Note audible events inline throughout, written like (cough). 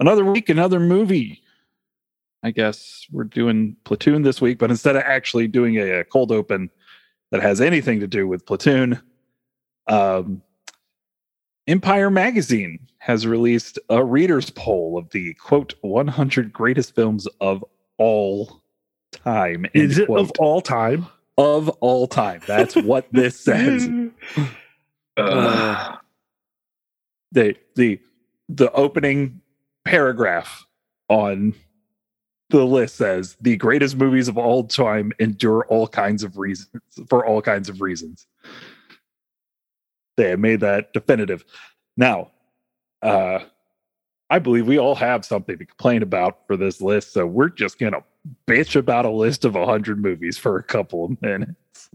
another week, another movie. I guess we're doing Platoon this week, but instead of actually doing a, a cold open that has anything to do with Platoon, um, Empire Magazine has released a reader's poll of the quote 100 greatest films of all time. Is it quote. of all time? of all time? That's what this (laughs) says. Uh, the the the opening paragraph on the list says the greatest movies of all time endure all kinds of reasons for all kinds of reasons. They have made that definitive. Now, uh I believe we all have something to complain about for this list, so we're just gonna bitch about a list of 100 movies for a couple of minutes.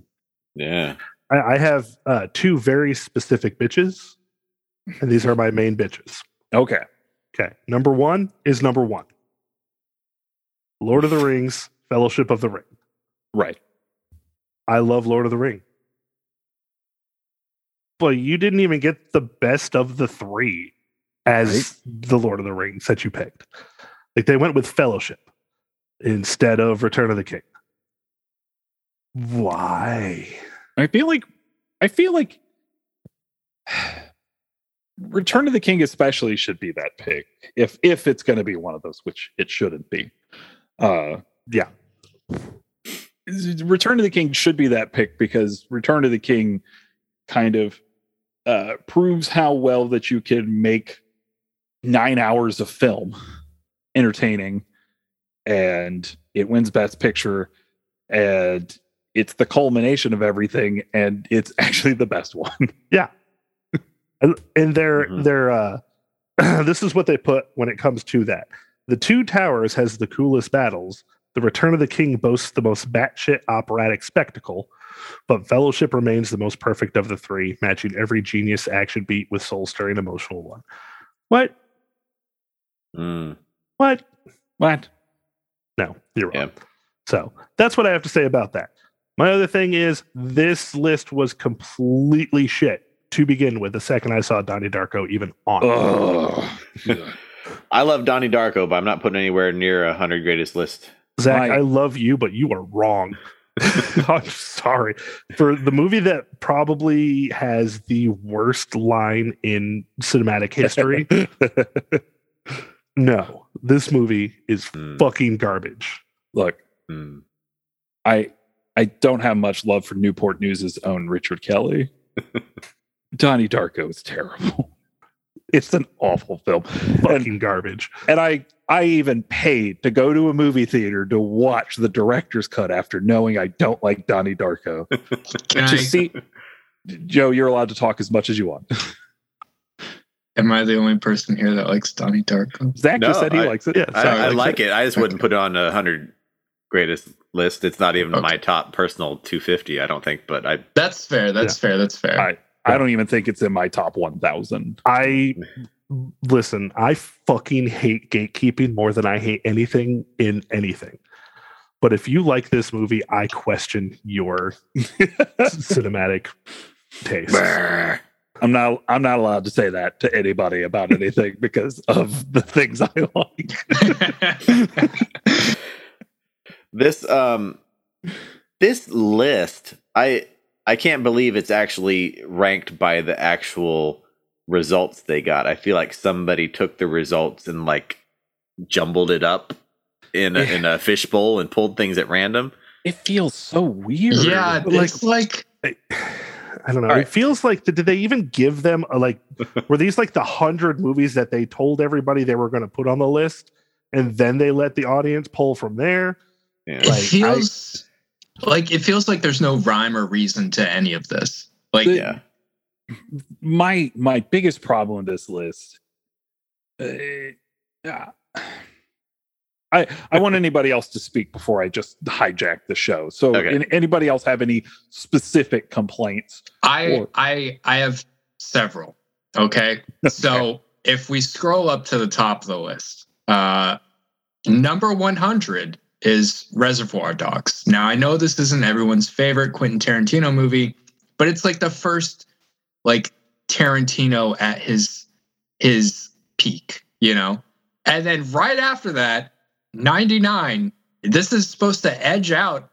Yeah. I, I have uh, two very specific bitches, and these are my main bitches. Okay. Okay. Number one is number one Lord of the Rings, Fellowship of the Ring. Right. I love Lord of the Ring. But you didn't even get the best of the three as the Lord of the Rings that you picked. Like they went with Fellowship instead of Return of the King. Why? I feel like I feel like Return of the King especially should be that pick if if it's going to be one of those, which it shouldn't be. Uh, Yeah. Return of the King should be that pick because Return of the King kind of uh, proves how well that you can make nine hours of film entertaining, and it wins Best Picture, and it's the culmination of everything, and it's (laughs) actually the best one. And, and they're Mhm. they're uh (clears throat) this is what they put when it comes to that. The Two Towers has the coolest battles. The Return of the King boasts the most batshit operatic spectacle, but Fellowship remains the most perfect of the three, matching every genius action beat with soul stirring emotional one. What? Mm. What? what? No, you're wrong. Yeah. So that's what I have to say about that. My other thing is this list was completely shit to begin with. The second I saw Donnie Darko even on, it. (laughs) I love Donnie Darko, but I'm not putting anywhere near a hundred greatest list. Zach, My- I love you, but you are wrong. (laughs) I'm sorry for the movie that probably has the worst line in cinematic history. (laughs) no, this movie is Hmm. fucking garbage. Look, Mm. I I don't have much love for Newport News's own Richard Kelly. Donnie Darko is terrible. (laughs) It's an awful film. And, Fucking garbage. and I I even paid to go to a movie theater to watch the director's cut after knowing I don't like Donnie Darko. (laughs) can to see Joe, you're allowed to talk as much as you want. (laughs) am I the only person here that likes Donnie Darko? Zach just said he I- likes it. Yeah, I, So I like like it. I just wouldn't put it on a hundred greatest list. It's not even Okay. my top personal 250. I don't think, but I That's fair. That's fair. That's fair. I I don't even think it's in my top 1000. I listen, I fucking hate gatekeeping more than I hate anything in anything. But if you like this movie, I question your (laughs) cinematic taste. I'm not I'm not allowed to say that to anybody about anything (laughs) because of the things I like. (laughs) this um this list i i can't believe it's actually ranked by the actual results they got i feel like somebody took the results and like jumbled it up in a, in a (laughs) fishbowl and pulled things at random It feels so weird. yeah, Like- it's like I don't know. All It feels like did they even give them a, like (laughs) were these like the hundred movies that they told everybody they were going to put on the list, and then they let the audience pull from there? yeah. it Like, feels like it feels like there's no rhyme or reason to any of this. Like The- yeah my my biggest problem with this list uh, yeah. I I want anybody else to speak before I just hijack the show. So Okay. an- anybody else have any specific complaints? I Or- I I have several. Okay. So if we scroll up to the top of the list, uh number 100 is Reservoir Dogs. Now I know this isn't everyone's favorite Quentin Tarantino movie, but it's like the first like Tarantino at his his peak, you know? and then right after that, 99. This is supposed to edge out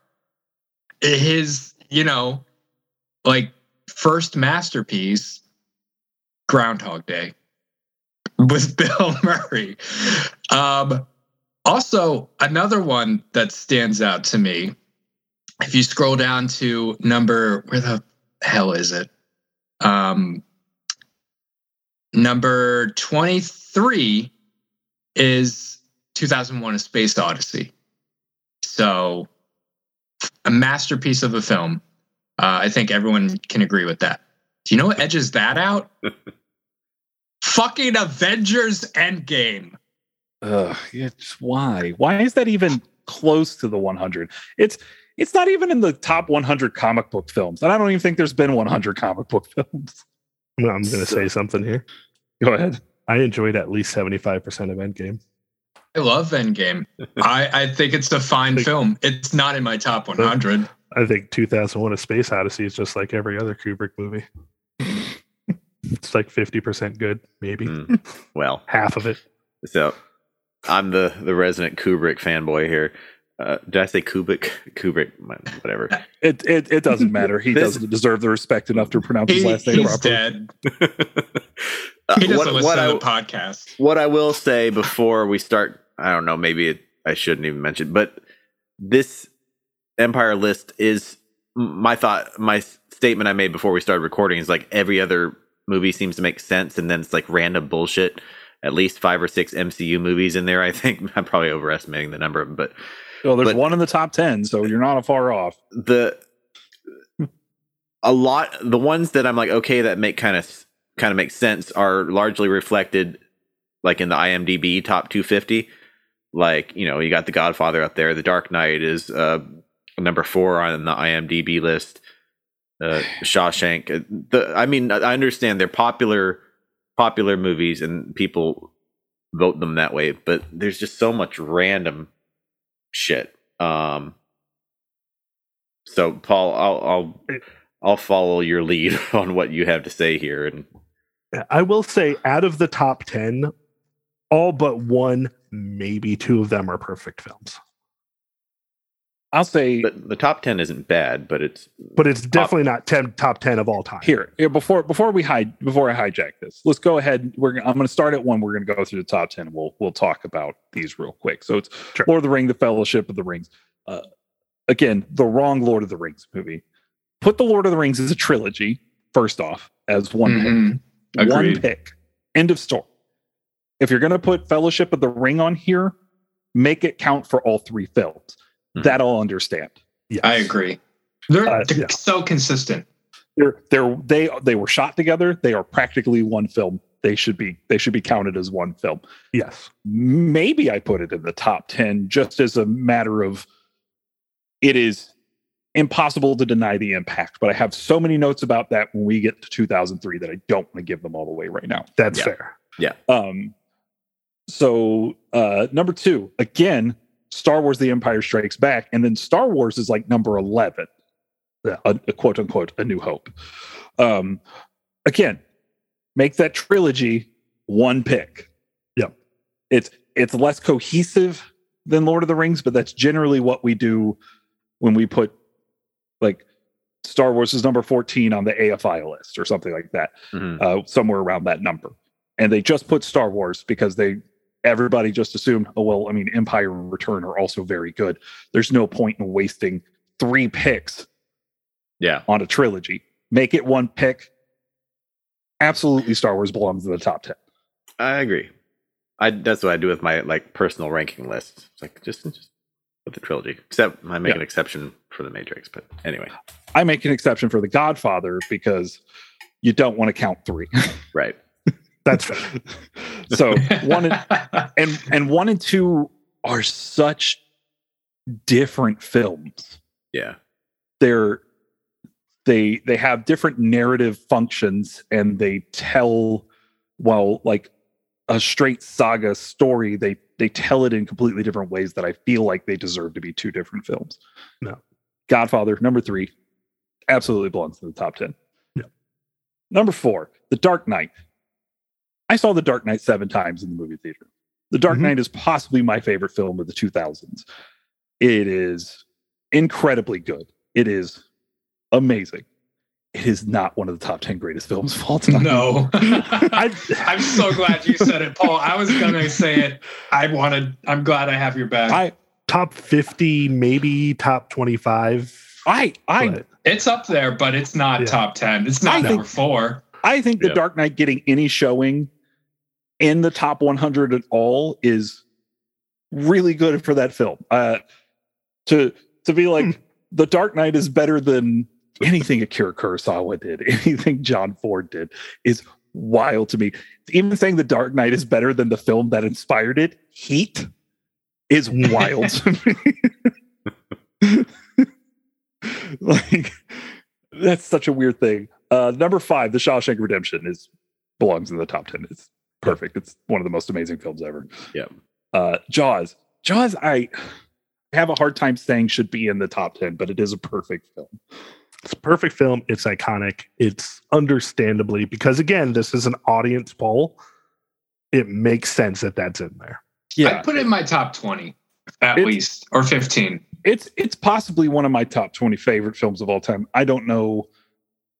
his, you know, like first masterpiece, Groundhog Day, with (laughs) Bill Murray. Um, also, another one that stands out to me, if you scroll down to number, where the hell is it? Um, number 23 is 2001 A Space Odyssey. So, a masterpiece of a film. Uh, I think everyone can agree with that. Do you know what edges that out? (laughs) Fucking Avengers Endgame. Ugh, it's why? Why is that even close to the 100? It's it's not even in the top 100 comic book films, and I don't even think there's been 100 comic book (laughs) films. I'm going to say something here. Go ahead. I enjoyed at least 75% of Endgame. I love Endgame. (laughs) I, I think it's a fine film. It's not in my top 100. I think 2001 A Space Odyssey is just like every other Kubrick movie. (laughs) it's like 50% good, maybe Hmm. Well, half of it. so I'm the the resident Kubrick fanboy here. Uh, did I say Kubrick? Kubrick, whatever. It it, it doesn't (laughs) matter. He This- doesn't deserve the respect enough to pronounce his He, last name he's properly. dead. (laughs) Uh, He doesn't what, listen what to I, the podcast. what I will say before we start, I don't know, maybe it, I shouldn't even mention, but this Empire list is my thought. My statement I made before we started recording is like every other movie seems to make sense, and then it's like random bullshit. At least five or six MCU movies in there. I think (laughs) I'm probably overestimating the number, but Well, there's But- one in the top 10, so you're not far off. the a lot the ones that I'm like okay that make kind of kind of make sense are largely reflected like in the IMDb top 250 like you know you got the Godfather up there the Dark Knight is uh number 4 on the IMDb list uh (sighs) Shawshank uh, the I mean I understand they're popular popular movies and people vote them that way but there's just so much random shit um so Paul, I'll I'll I'll follow your lead (laughs) on what you have to say here, and I will say, out of the top 10, all but one, maybe two of them are perfect films. I'll say but the top ten isn't bad, but it's But it's definitely not 10, top 10 of all time. here, here before before we hide before I hijack this. Let's go ahead. We're I'm going to start at one. We're going to go through the top ten. We'll we'll talk about these real quick. So it's Sure. Lord of the Ring, The Fellowship of the Rings. Uh, again, the wrong Lord of the Rings movie. Put the Lord of the Rings as a trilogy. First off, as one pick. Mhm. one Agreed. pick. End of story. If you're going to put Fellowship of the Ring on here, make it count for all three films. Mhm. That I'll understand. Yes. I agree. They're, Uh, they're yeah. so consistent. They're they're they they were shot together. They are practically one film. They should be they should be counted as one film. Yes. Maybe I put it in the top 10 just as a matter of it is impossible to deny the impact, but I have so many notes about that when we get to 2003 that I don't want to give them all away right now. That's Yeah. fair. Yeah. Um, so uh, number two, again, Star Wars: The Empire Strikes Back, and then Star Wars is like number eleven, a, a quote unquote A New Hope. Um, again, make that trilogy one pick. Yep. it's it's less cohesive than Lord of the Rings, but that's generally what we do when we put like Star Wars is number fourteen on the AFI list or something like that mhm. uh, somewhere around that number. And they just put Star Wars because they everybody just assumed, oh well, I mean, Empire and Return are also very good. There's no point in wasting three picks yeah, on a trilogy. Make it one pick. Absolutely, Star Wars belongs in the top ten. I agree. I that's what I do with my like personal ranking list. It's like just just with the trilogy, except I make Yeah. an exception for the Matrix. But anyway, I make an exception for The Godfather because you don't want to count three. (laughs) right? That's fair. so one and, (laughs) and and one and two are such different films. Yeah, they're they they have different narrative functions and they tell well like a straight saga story they they tell it in completely different ways that i feel like they deserve to be two different films No. godfather number three absolutely belongs in the top 10 Yeah. number four the dark knight i saw the dark knight seven times in the movie theater The Dark Mhm. Knight is possibly my favorite film of the 2000s. It is incredibly good. It is amazing. It is not one of the top 10 greatest films of all time. No. I, (laughs) (laughs) I'm so glad you said it, Paul. I was gonna say it. I wanted. I'm glad I have your back. I top 50, maybe top 25. I I but- it's up there, but it's not Yeah. top ten. It's not I number think- four. I think The Yeah. Dark Knight getting any showing in the top 100 at all is really good for that film. Uh, to to be like Hmm. The Dark Knight is better than anything Akira Kurosawa did, (laughs) anything John Ford did is wild to me. Even saying The Dark Knight is better than the film that inspired it, Heat, is wild to (laughs) me. (laughs) like that's such a weird thing. Uh, number five, The Shawshank Redemption is belongs in the top ten. It's perfect. It's one of the most amazing films ever. Yeah. Uh, Jaws. Jaws. I have a hard time saying should be in the top ten, but it is a perfect film. It's a perfect film. It's iconic. It's understandably because again, this is an audience poll. It makes sense that that's in there. Yeah, I'd put it in my top twenty at It's- least, or fifteen. it's it's possibly one of my top 20 favorite films of all time. I don't know.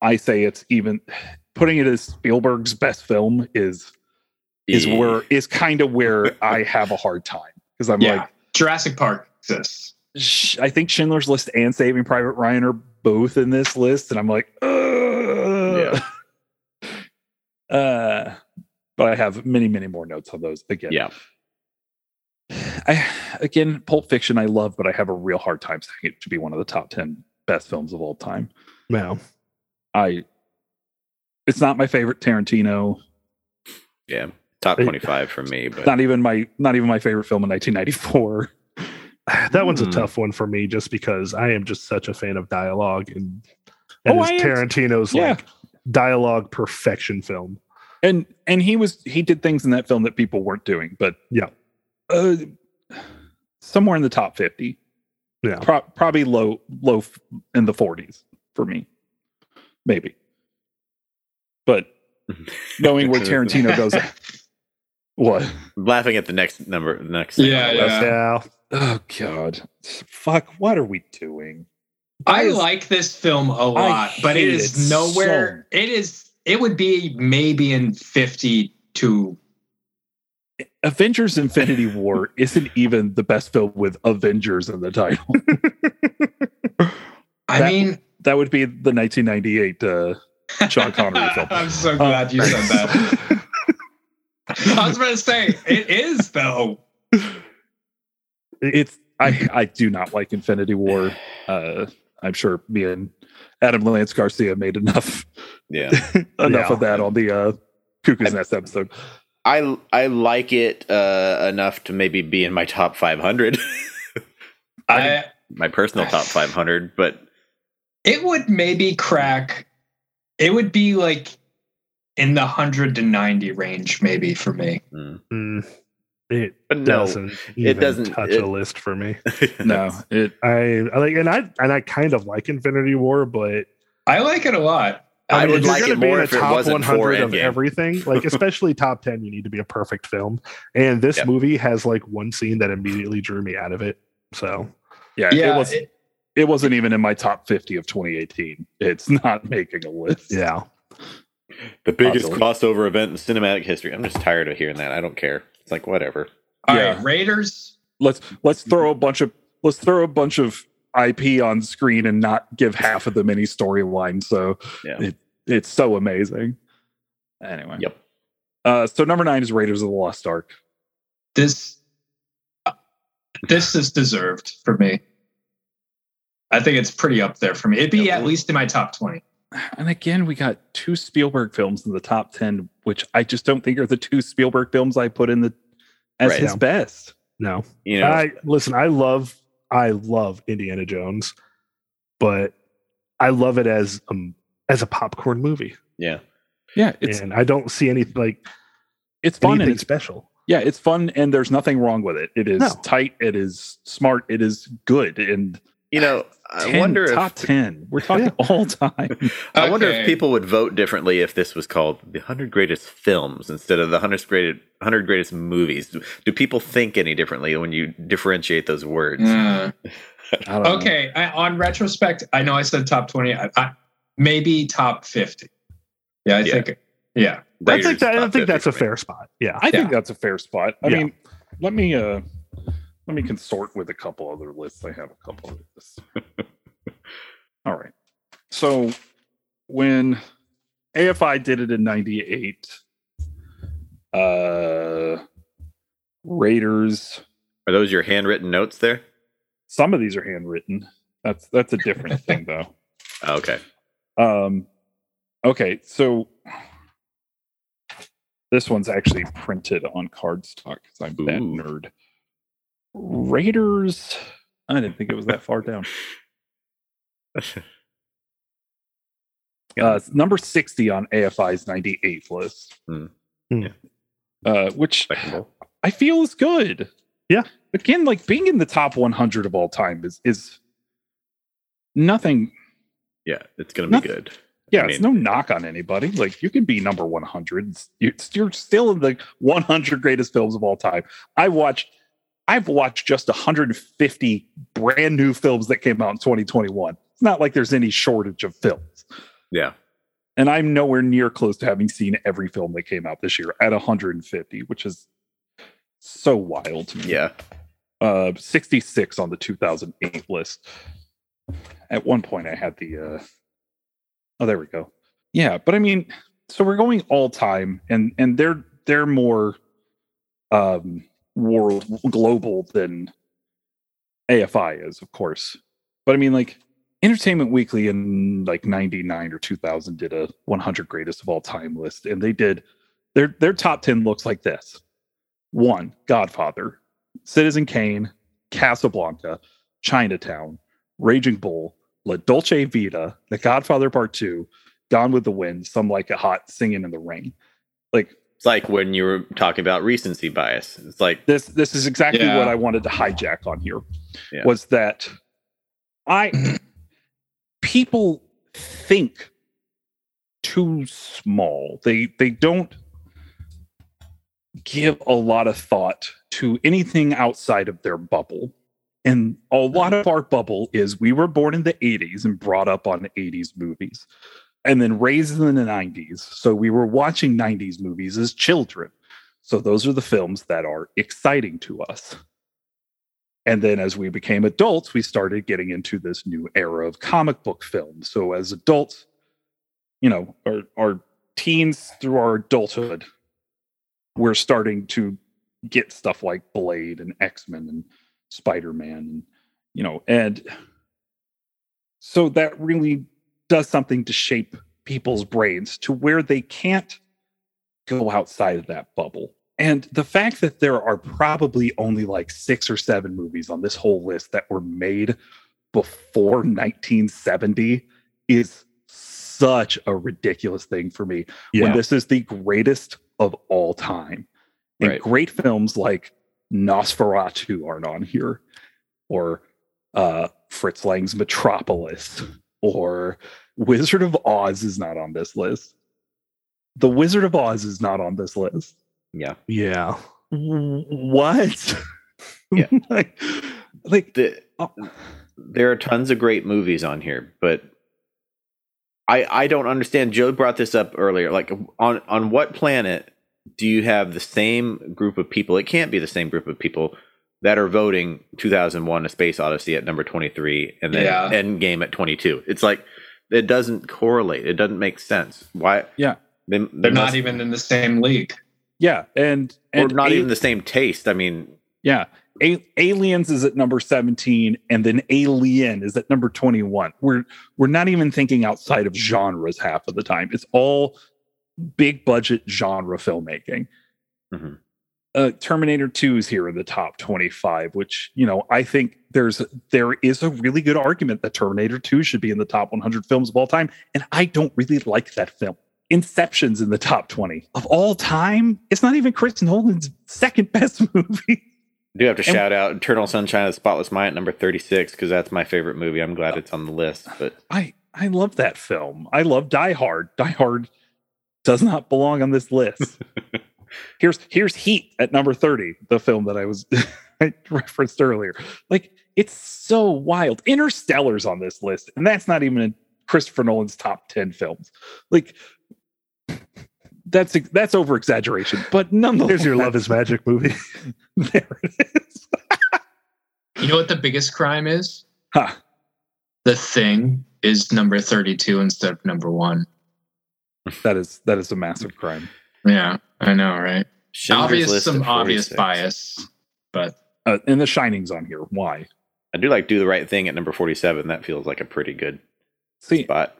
I say it's even putting it as Spielberg's best film is is Yeah. where is kind of where (laughs) I have a hard time because I'm yeah, like Jurassic Park exists. I think Schindler's List and Saving Private Ryan are both in this list, and I'm like, Ugh. (laughs) uh, but I have many many more notes on those again. Yeah. I again, Pulp Fiction I love, but I have a real hard time saying it to be one of the top ten best films of all time. Now, I, it's not my favorite Tarantino. Yeah. Top 25 for me, but Not even my not even my favorite film in 1994. (sighs) that one's a Hmm. tough one for me just because I am just such a fan of dialogue and and Oh, it's I am- Tarantino's Yeah. like dialogue perfection film. And and he was he did things in that film that people weren't doing, but Yeah. uh, somewhere in the top 50. Yeah. Pro- probably low low f- in the 40s for me, maybe. But (laughs) knowing where Tarantino (laughs) goes, what? I'm laughing at the next number. Next Yeah, thing on yeah. Yeah. Oh God, fuck! What are we doing? I is- like this film a lot, but it is it nowhere. It is. It would be maybe in fifty-two. Avengers: Infinity War isn't even the best film with Avengers in the title. (laughs) I That- mean, that would be the 1998 uh, Sean Connery film. (laughs) I'm so glad you said that. (laughs) I was about to say it is though. it's I I do not like Infinity War. (sighs) Uh, I'm sure me and Adam Lance Garcia made enough Yeah. (laughs) enough Yeah. of that on the uh, Cuckoo's I- Nest episode. I I like it uh, enough to maybe be in my top 500, I my personal top 500, but it would maybe crack. It would be like in the hundred to ninety range, maybe for me. mm. It but no, doesn't even doesn't- touch it- a list for me. (laughs) No, it I, I like and I and I kind of like Infinity War, but I like it a lot. I mean, would if you're like gonna it be more in if the it top wasn't for 100 of everything, like (laughs) especially top 10, you need to be a perfect film. And this Yep. movie has like one scene that immediately drew me out of it. So yeah, Yeah, it was it- it wasn't even in my top 50 of 2018. It's (laughs) not making a list. yeah, the biggest Awesome. crossover event in cinematic history. I'm just tired of hearing that. I don't care. It's like whatever. All Yeah. right, Raiders. Let's let's throw a bunch of let's throw a bunch of IP on screen and not give half of them any storyline. So Yeah. it, it's so amazing. Anyway. Yep. Uh, so number nine is Raiders of the Lost Ark. This this is deserved for me. I think it's pretty up there for me. It'd be Yeah, at least in my top twenty. And again, we got two Spielberg films in the top 10, which I just don't think are the two Spielberg films I put in the as Right. his Yeah. best. no. You know, I listen, I love I love Indiana Jones, but I love it as um as a popcorn movie. yeah. Yeah, it's and I don't see any like it's fun and it's special. yeah, it's fun and there's nothing wrong with it. It is No. tight, it is smart, it is good, and You know, I 10, wonder if top 10. We're talking all time. (laughs) I wonder if people would vote differently if this was called the 100 greatest films instead of the 100 greatest 100 greatest movies. Do, do people think any differently when you differentiate those words? Uh, (laughs) I don't know. okay. I, on retrospect, I know I said top 20. I, I, maybe top 50. Yeah, I Yeah. think. Yeah. I think that, I think that's a fair spot. Yeah. I think that's a fair spot. I Yeah. mean, let me uh let me consort with a couple other lists. I have a couple of lists. (laughs) All right. So when AFI did it in 98, uh Raiders, Are those your handwritten notes there? some of these are handwritten. That's that's a different (laughs) thing though. Oh, okay. Um, okay, so this one's actually printed on cardstock because I'm that nerd. Raiders. I didn't think it was that far down. (laughs) Uh, number 60 on AFI's 98th list. Hmm. Hmm. Uh, which I feel is good. Yeah. Again, like being in the top 100 of all time is is nothing Yeah, it's going to be Nothing- good. Yeah, I it's no knock on anybody. Like you can be number 100. You're, you're still in the 100 greatest films of all time. I watched I've watched just 150 brand new films that came out in 2021. It's not like there's any shortage of films. Yeah. And I'm nowhere near close to having seen every film that came out this year at 150, which is so wild to me Yeah. uh 66 on the 2008 list at one point i had the uh oh there we go yeah but i mean so we're going all time and and they're they're more um world global than afi is of course but i mean like entertainment weekly in like 99 or 2000 did a 100 greatest of all time list and they did their their top 10 looks like this one godfather Citizen Kane, Casablanca, Chinatown, Raging Bull, La Dolce Vita, The Godfather Part 2, Gone with the Wind, Some Like It Hot, Singing in the Rain. Like It's like when you were talking about recency bias. It's like, this this is exactly Yeah. what I wanted to hijack on here. Yeah. Was that I (clears throat) people think too small. They they don't give a lot of thought to anything outside of their bubble. And a lot of our bubble is we were born in the 80s and brought up on 80s movies and then raised in the 90s. So we were watching 90s movies as children. So those are the films that are exciting to us. And then as we became adults, we started getting into this new era of comic book films. So as adults, you know, our, our teens through our adulthood, we're starting to get stuff like Blade and X-Men and Spider-Man and you know, and so that really does something to shape people's brains to where they can't go outside of that bubble. And the fact that there are probably only like six or seven movies on this whole list that were made before 1970 is such a ridiculous thing for me when this is the greatest of all time. And Right. great films like Nosferatu aren't on here, or uh, Fritz Lang's Metropolis, or Wizard of Oz is not on this list. The Wizard of Oz is not on this list. yeah. Yeah. What? (laughs) Yeah. like, like The, oh, there are tons of great movies on here, but I I don't understand. Joe brought this up earlier. Like on on what planet do you have the same group of people? It can't be the same group of people that are voting 2001: A Space Odyssey at number 23 and then Yeah. Endgame at 22. It's like it doesn't correlate. It doesn't make sense. Why? Yeah. they, they They're not even in the same league. yeah, and or not A- even the same taste. I mean, Yeah. A- Aliens is at number 17 and then Alien is at number 21. We're we're not even thinking outside of genres half of the time. It's all big budget genre filmmaking. Mhm. Uh, Terminator 2 is here in the top 25, which, you know, I think there's there is a really good argument that Terminator 2 should be in the top 100 films of all time and I don't really like that film. Inception's in the top 20 of all time. It's not even Chris Nolan's second best (laughs) movie. do have to And- shout out Eternal Sunshine of the Spotless Mind at number 36 because that's my favorite movie. I'm glad it's on the list. But I I love that film. I love Die Hard. Die Hard does not belong on this list. (laughs) here's here's Heat at number 30, the film that I was (laughs) I referenced earlier. Like it's so wild. Interstellar's on this list, and that's not even in Christopher Nolan's top 10 films. Like (laughs) that's that's over exaggeration, but nonetheless, Here's your Love is Magic movie. (laughs) there it is. You know what the biggest crime is? Huh. The thing is number 32 instead of number one. That is that is a massive crime. Yeah, I know, right? Schindler's obvious, List some obvious bias, but Uh, and The Shining's on here. Why? I do like Do the Right Thing at number 47. That feels like a pretty good See, spot.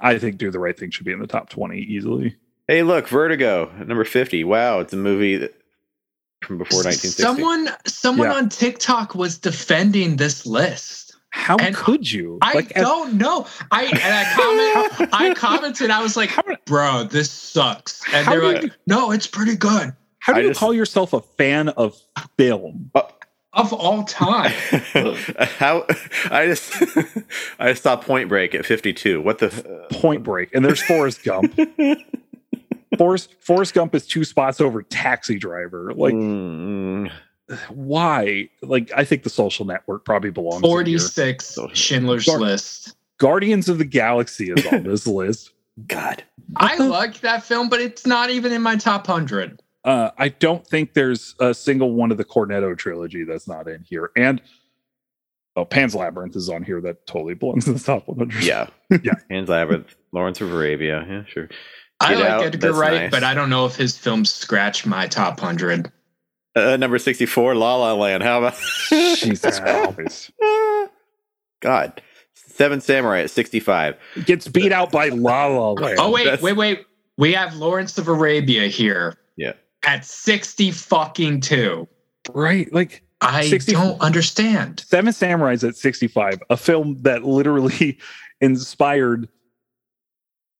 I think Do the Right Thing should be in the top 20 easily. Hey, look, Vertigo at number 50. Wow, it's a movie that, from before 1960. someone someone Yeah. on TikTok was defending this list. How And could you? I Like, don't know. I and I comment I (laughs) commented. I was like, how, "Bro, this sucks." And they're like, you- "No, it's pretty good how do I you just- call yourself a fan of film? of all time." (laughs) How I just (laughs) I just saw Point Break at 52. What the Point Break, and there's Forrest Gump. Forrest Forrest Gump is two spots over Taxi Driver. Like, Mm, why? Like, I think The Social Network probably belongs. in here. Forty six Schindler's Gar- List. Guardians of the Galaxy is on this (laughs) list. God. I like that film, but it's not even in my top hundred. Uh, I don't think there's a single one of the Cornetto trilogy that's not in here. And oh, Pan's Labyrinth is on here. That totally belongs in the top 100. Yeah. (laughs) Yeah. Pan's Labyrinth, Lawrence of Arabia. Yeah, sure. I like Out, Edgar that's Wright, nice. but I don't know if his films scratch my top hundred. Uh, number 64, La La Land. How about Jesus (laughs) Christ. God. Seven Samurai at 65. Gets beat out by La La Land. Oh wait, That's- wait, wait. We have Lawrence of Arabia here. Yeah. At sixty fucking two. right. Like I 60 don't understand. Seven Samurais at 65, a film that literally (laughs) inspired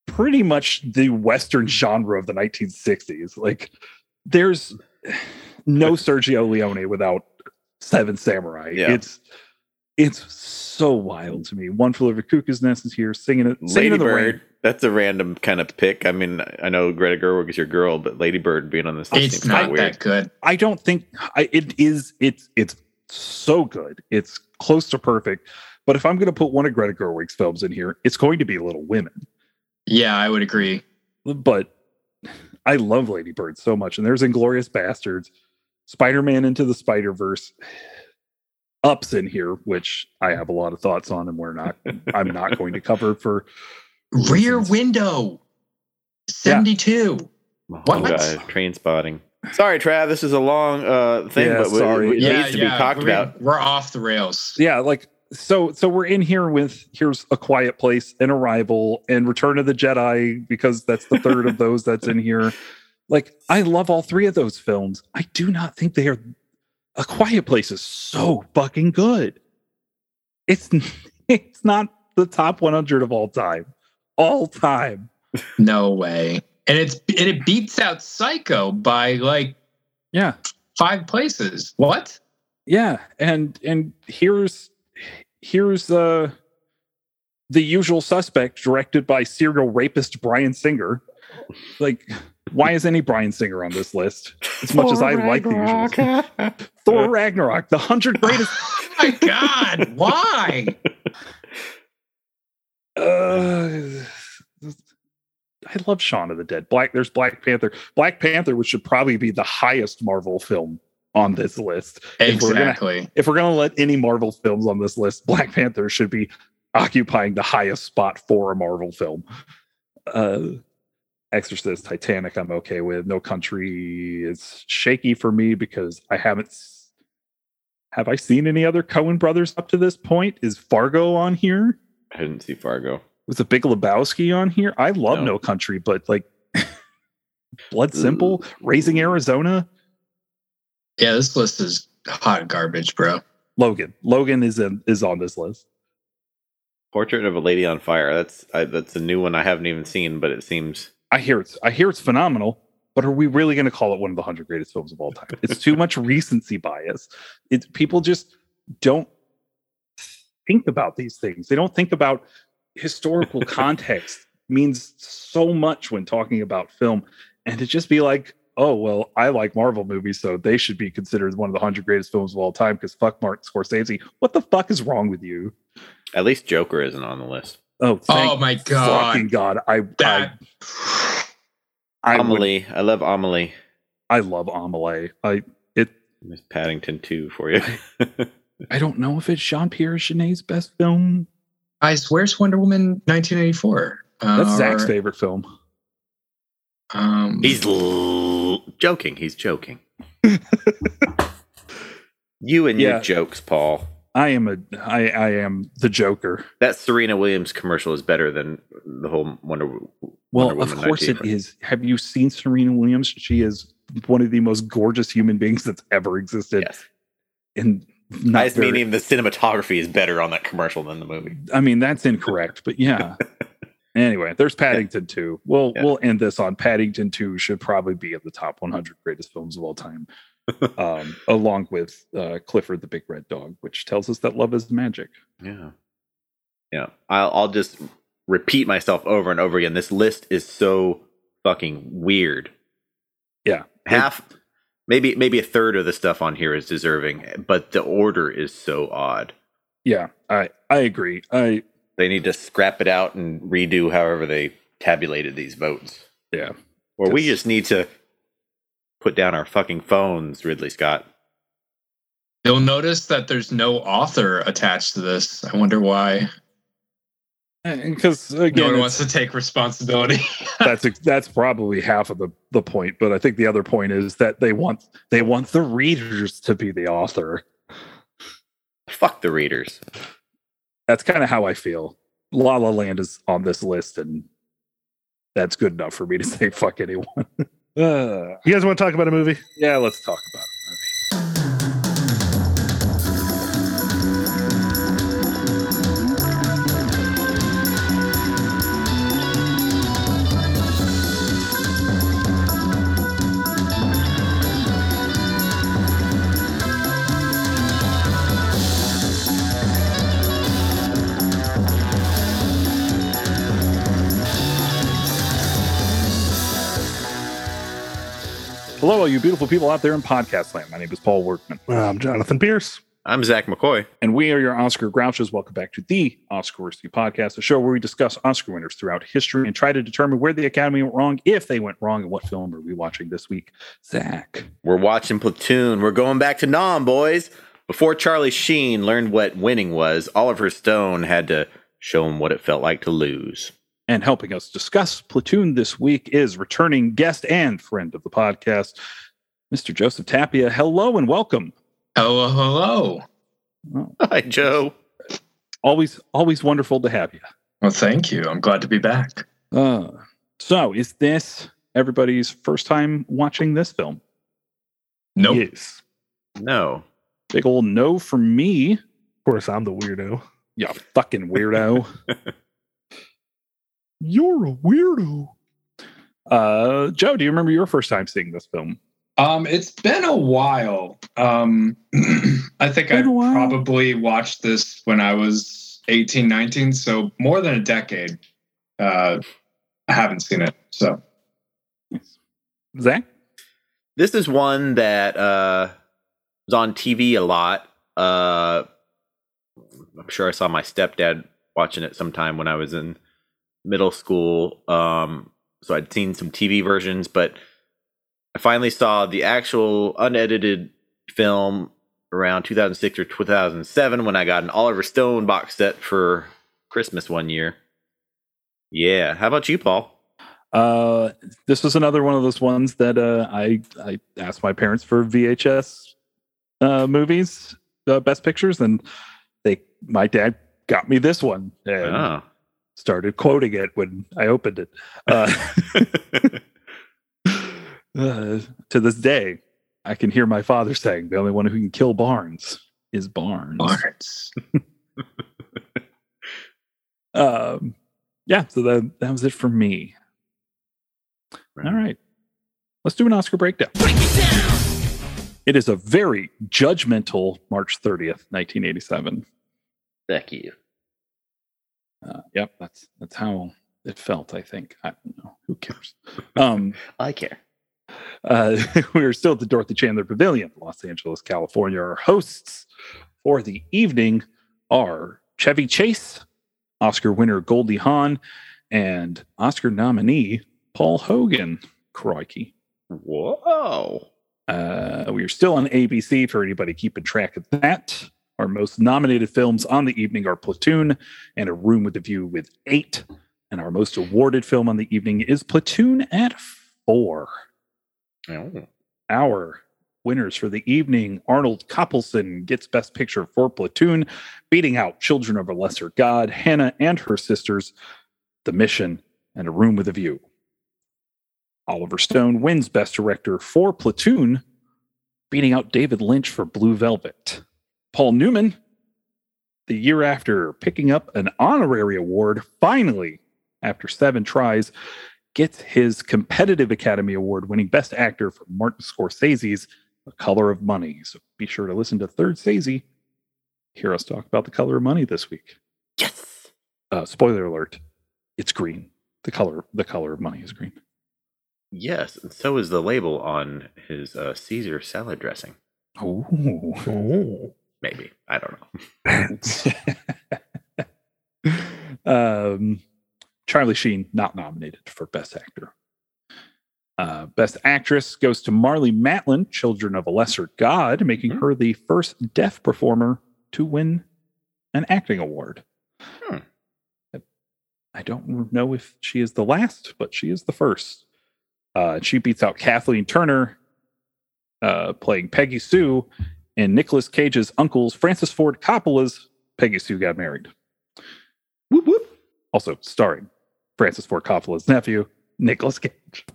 pretty much the Western genre of the 1960s. Like, there's no Sergio Leone without Seven Samurai. Yeah. It's it's so wild to me. One Flew Over Cuckoo's Nest is here singing it. Singing Lady in the rain. Bird. That's a random kind of pick. I mean, I know Greta Gerwig is your girl, but Lady Bird being on this list It's not weird. that good. I don't think I, it is. It's it's so good. It's close to perfect. But if I'm going to put one of Greta Gerwig's films in here, it's going to be Little Women. Yeah, I would agree. But I love Lady Bird so much, and there's Inglourious Basterds, Spider-Man into the Spider Verse, Ups in here, which I have a lot of thoughts on, and we're not. I'm not going to cover for (laughs) Rear reasons. Window. 72. Oh, What? God, Trainspotting. Sorry, Trav. This is a long uh, thing, Yeah, but we- sorry. it Yeah, needs to yeah, be talked we're, about. We're off the rails. yeah like so so we're in here with here's a quiet place and arrival and return of the jedi because that's the third of those that's in here like i love all three of those films i do not think they are a quiet place is so fucking good it's (laughs) it's not the top 100 of all time all time No way. And it's and it beats out Psycho by like yeah five places. What? yeah and and here's here's uh the usual suspect directed by serial rapist bryan singer like why is any bryan singer on this list as much as i like the usual thor ragnarok the 100 greatest (laughs) Oh my god, why? uh i love shaun of the dead black there's black panther black panther which should probably be the highest marvel film on this list If we're gonna- Exactly. if we're going to let any Marvel films on this list, Black Panther should be occupying the highest spot for a Marvel film. Uh, Exorcist, Titanic, I'm okay with. No Country is shaky for me because I haven't. Have I seen any other Coen brothers up to this point? Is Fargo on here? I didn't see Fargo. Was the Big Lebowski on here? I love No. No, Country, but like (laughs) Blood Simple, Raising Arizona, Yeah, this list is hot garbage, bro. Logan. Logan is in, is on this list. Portrait of a Lady on Fire. That's I, that's a new one I haven't even seen, but it seems I hear it's I hear it's phenomenal. but are we really going to call it one of the 100 greatest films of all time? It's too much recency bias. It's people just don't think about these things. They don't think about historical (laughs) context means so much when talking about film and to just be like oh well i like marvel movies so they should be considered one of the 100 greatest films of all time because fuck martin scorsese what the fuck is wrong with you At least Joker isn't on the list. Oh thank Oh my god. fucking god i That i I, would, Amelie. I love Amelie. I love amelie i it Miss Paddington 2 for you. (laughs) i don't know if it's jean-pierre Jeunet's best film guys, where's Wonder Woman 1984? Uh, that's zach's or, favorite film Um, He's l- joking. He's joking. (laughs) you and Yeah. your jokes, Paul. I am a i i am the joker That Serena Williams commercial is better than the whole Wonder. Well, Wonder of course it is. Have you seen Serena Williams? She is one of the most gorgeous human beings that's ever existed. Yes, And not I very- mean even the cinematography is better on that commercial than the movie. I mean, that's incorrect, but yeah. (laughs) anyway, there's Paddington 2. We'll Yeah. we'll end this on Paddington 2 should probably be in the top 100 greatest films of all time. Um, along with uh, Clifford the Big Red Dog, which tells us that love is magic. Yeah, yeah. I'll, I'll just repeat myself over and over again. This list is so fucking weird. Yeah. half, maybe maybe a third of the stuff on here is deserving, but the order is so odd. Yeah, I I agree. I They need to scrap it out and redo however they tabulated these votes. yeah. Or we just need to put down our fucking phones, Ridley Scott. You'll notice that there's no author attached to this. I wonder why. Because No one wants to take responsibility. (laughs) that's that's probably half of the the point but i think the other point is that they want they want the readers to be the author Fuck the readers. that's kind of how i feel la la land is on this list and that's good enough for me to say fuck anyone (laughs) uh, You guys want to talk about a movie? yeah let's talk about it hello all you beautiful people out there in podcast land my name is paul workman I'm Jonathan Pierce. I'm Zach McCoy. and we are your Oscar Grouches. Welcome back to the Oscar Worthy Podcast, a show where we discuss Oscar winners throughout history and try to determine where the Academy went wrong, if they went wrong, and what film are we watching this week. Zach. We're watching Platoon. We're going back to Nam, boys. Before Charlie Sheen learned what winning was, Oliver Stone had to show him what it felt like to lose. And helping us discuss Platoon this week is returning guest and friend of the podcast, Mr. Joseph Tapia. Hello and welcome. hello, hello. Well, Hi, Joe. always, always wonderful to have you. Well, thank you. I'm glad to be back. Uh, so, is this everybody's first time watching this film? Nope. Yes. No. Big old no for me. Of course, I'm the weirdo. You fucking weirdo. (laughs) You're a weirdo. Uh, Joe, do you remember your first time seeing this film? Um, it's been a while. Um, (clears throat) I think I Been a while. probably watched this when I was 18, 19, so more than a decade. Uh, I haven't seen it. So Zach? This is one that uh, was on TV a lot. Uh, I'm sure I saw my stepdad watching it sometime when I was in middle school. Um, so I'd seen some TV versions, but I finally saw the actual unedited film around 2006 or 2007 when I got an Oliver Stone box set for Christmas one year. Yeah. How about you, Paul? Uh, this was another one of those ones that uh, I I asked my parents for VHS uh, movies, uh, best pictures, and they my dad got me this one and Oh. Started quoting it when I opened it. Uh, (laughs) uh, to this day, I can hear my father saying, "The only one who can kill Barnes is Barnes." Barnes. (laughs) Um, yeah, so that that was it for me. All right. let's do an Oscar breakdown. It is a very judgmental March 30th, 1987. Thank you. Uh, yep, that's that's how it felt. I think. I don't know. Who cares? (laughs) Um, I care. uh, (laughs) we are still at the Dorothy Chandler Pavilion, Los Angeles, California. Our hosts for the evening are Chevy Chase, Oscar winner Goldie Hawn, and Oscar nominee Paul Hogan. Crikey. Whoa. Uh, we are still on ABC for anybody keeping track of that. Our most nominated films on the evening are Platoon and A Room with a View with eight. And our most awarded film on the evening is Platoon at four. Oh. Our winners for the evening Arnold Kopelson gets Best Picture for Platoon, beating out Children of a Lesser God, Hannah and her sisters, The Mission, and A Room with a View. Oliver Stone wins Best Director for Platoon, beating out David Lynch for Blue Velvet. Paul Newman, the year after picking up an honorary award, finally, after seven tries, gets his competitive Academy Award winning Best Actor for Martin Scorsese's The Color of Money. So be sure to listen to Third Sazy. Hear us talk about The Color of Money this week. Yes. Uh, spoiler alert: it's green. The color, the color of money is green. Yes, and so is the label on his uh, Caesar salad dressing. Oh, Oh. Maybe I don't know. (laughs) um, Charlie Sheen not nominated for Best Actor. Uh, Best Actress goes to Marlee Matlin, Children of a Lesser God, making Hmm. her the first deaf performer to win an acting award. Hmm. I don't know if she is the last, but she is the first. Uh, she beats out Kathleen Turner, uh, playing Peggy Sue, and Nicolas Cage's uncle's Francis Ford Coppola's Peggy Sue Got Married. whoop whoop. Also starring Francis Ford Coppola's nephew, Nicolas Cage.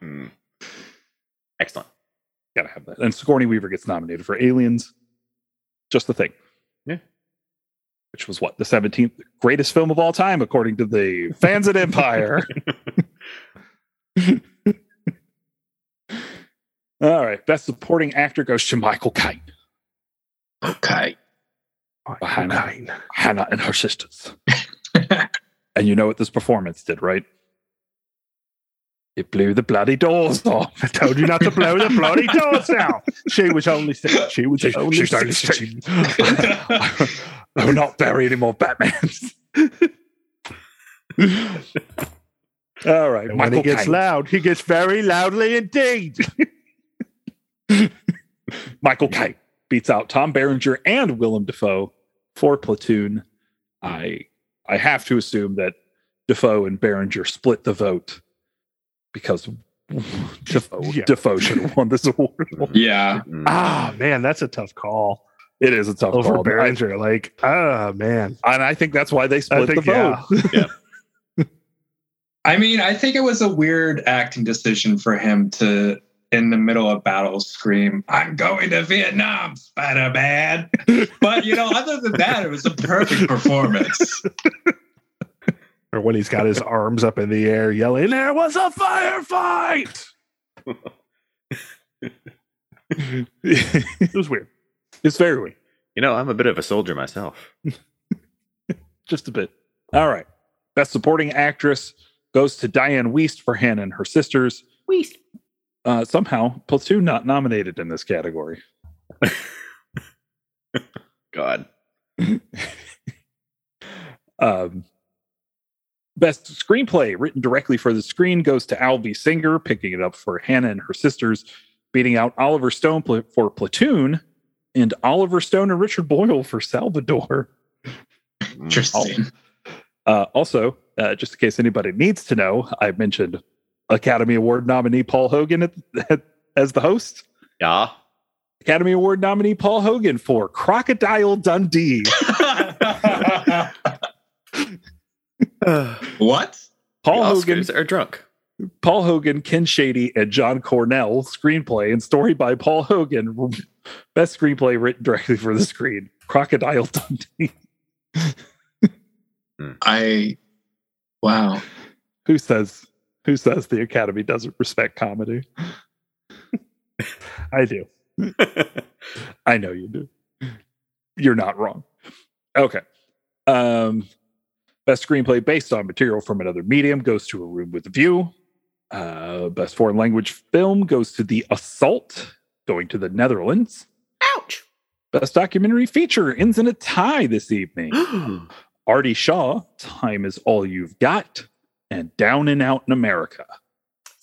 Hmm. Excellent. Gotta have that. And Sigourney Weaver gets nominated for Aliens. Just the thing. Yeah. Which was what? The 17th greatest film of all time, according to the fans at Empire. (laughs) (laughs) all right. Best supporting actor goes to Michael Caine. Okay. Hannah. Nine. Hannah and her sisters. (laughs) and you know what this performance did, right? It blew the bloody doors off. I told you not to blow the bloody doors (laughs) out. She was only six. She was She- only she's only 16. I'll (laughs) not bury any more Batmans. All right, And when he gets Caine. loud, he gets very loudly indeed. (laughs) Michael Caine beats out Tom Berenger and Willem Dafoe for Platoon. I I have to assume that Dafoe and Berenger split the vote because (laughs) Dafoe, Yeah. Dafoe should have won this award. Yeah. Mm. ah, man, that's a tough call It is a tough call. over call. Berenger. Like, ah, man. And I think that's why they I split the think, vote. (laughs) yeah. I mean, I think it was a weird acting decision for him to, in the middle of battle, scream, I'm going to Vietnam, Spider Man. but, you know, other than that, it was a perfect performance. (laughs) Or when he's got his arms up in the air yelling, There was a firefight. (laughs) It was weird. it's very weird. You know, I'm a bit of a soldier myself. (laughs) just a bit. All right. Best supporting actress goes to Diane Wiest for Hannah and her sisters. Weast. Uh, somehow, Platoon not nominated in this category. (laughs) God. (laughs) Um, best screenplay written directly for the screen goes to Alvy Singer, picking it up for Hannah and her sisters, beating out Oliver Stone pl- for Platoon, and Oliver Stone and Richard Boyle for Salvador. Interesting. Uh, also, uh, just in case anybody needs to know, I mentioned Academy Award nominee Paul Hogan at, at, as the host. Yeah. Academy Award nominee Paul Hogan for Crocodile Dundee. (laughs) (laughs) what? Paul the Hogan, are drunk. Paul Hogan, Ken Shadie, and John Cornell. Screenplay and story by Paul Hogan. Best screenplay written directly for the screen. Crocodile Dundee. (laughs) I, wow. Who says? Who says the Academy doesn't respect comedy? (laughs) I do. I know you do. You're not wrong. Okay. Um, best screenplay based on material from another medium goes to A Room with a View. Uh, best foreign language film goes to The Assault, going to the Netherlands. Ouch. Best documentary feature ends in a tie this evening. (gasps) Artie Shaw, Time is All You've Got, and Down and Out in America.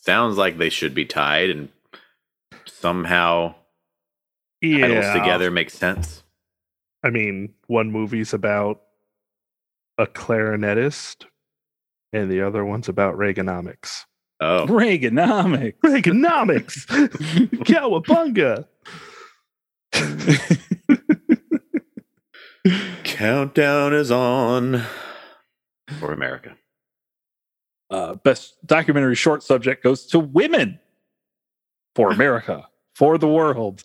Sounds like they should be tied and somehow Yeah. titles together makes sense. I mean, one movie's about a clarinetist, and the other one's about Reaganomics. Oh, Reaganomics. Reaganomics! (laughs) Cowabunga! countdown is on for America. Uh, best documentary short subject goes to Women for America, for the world.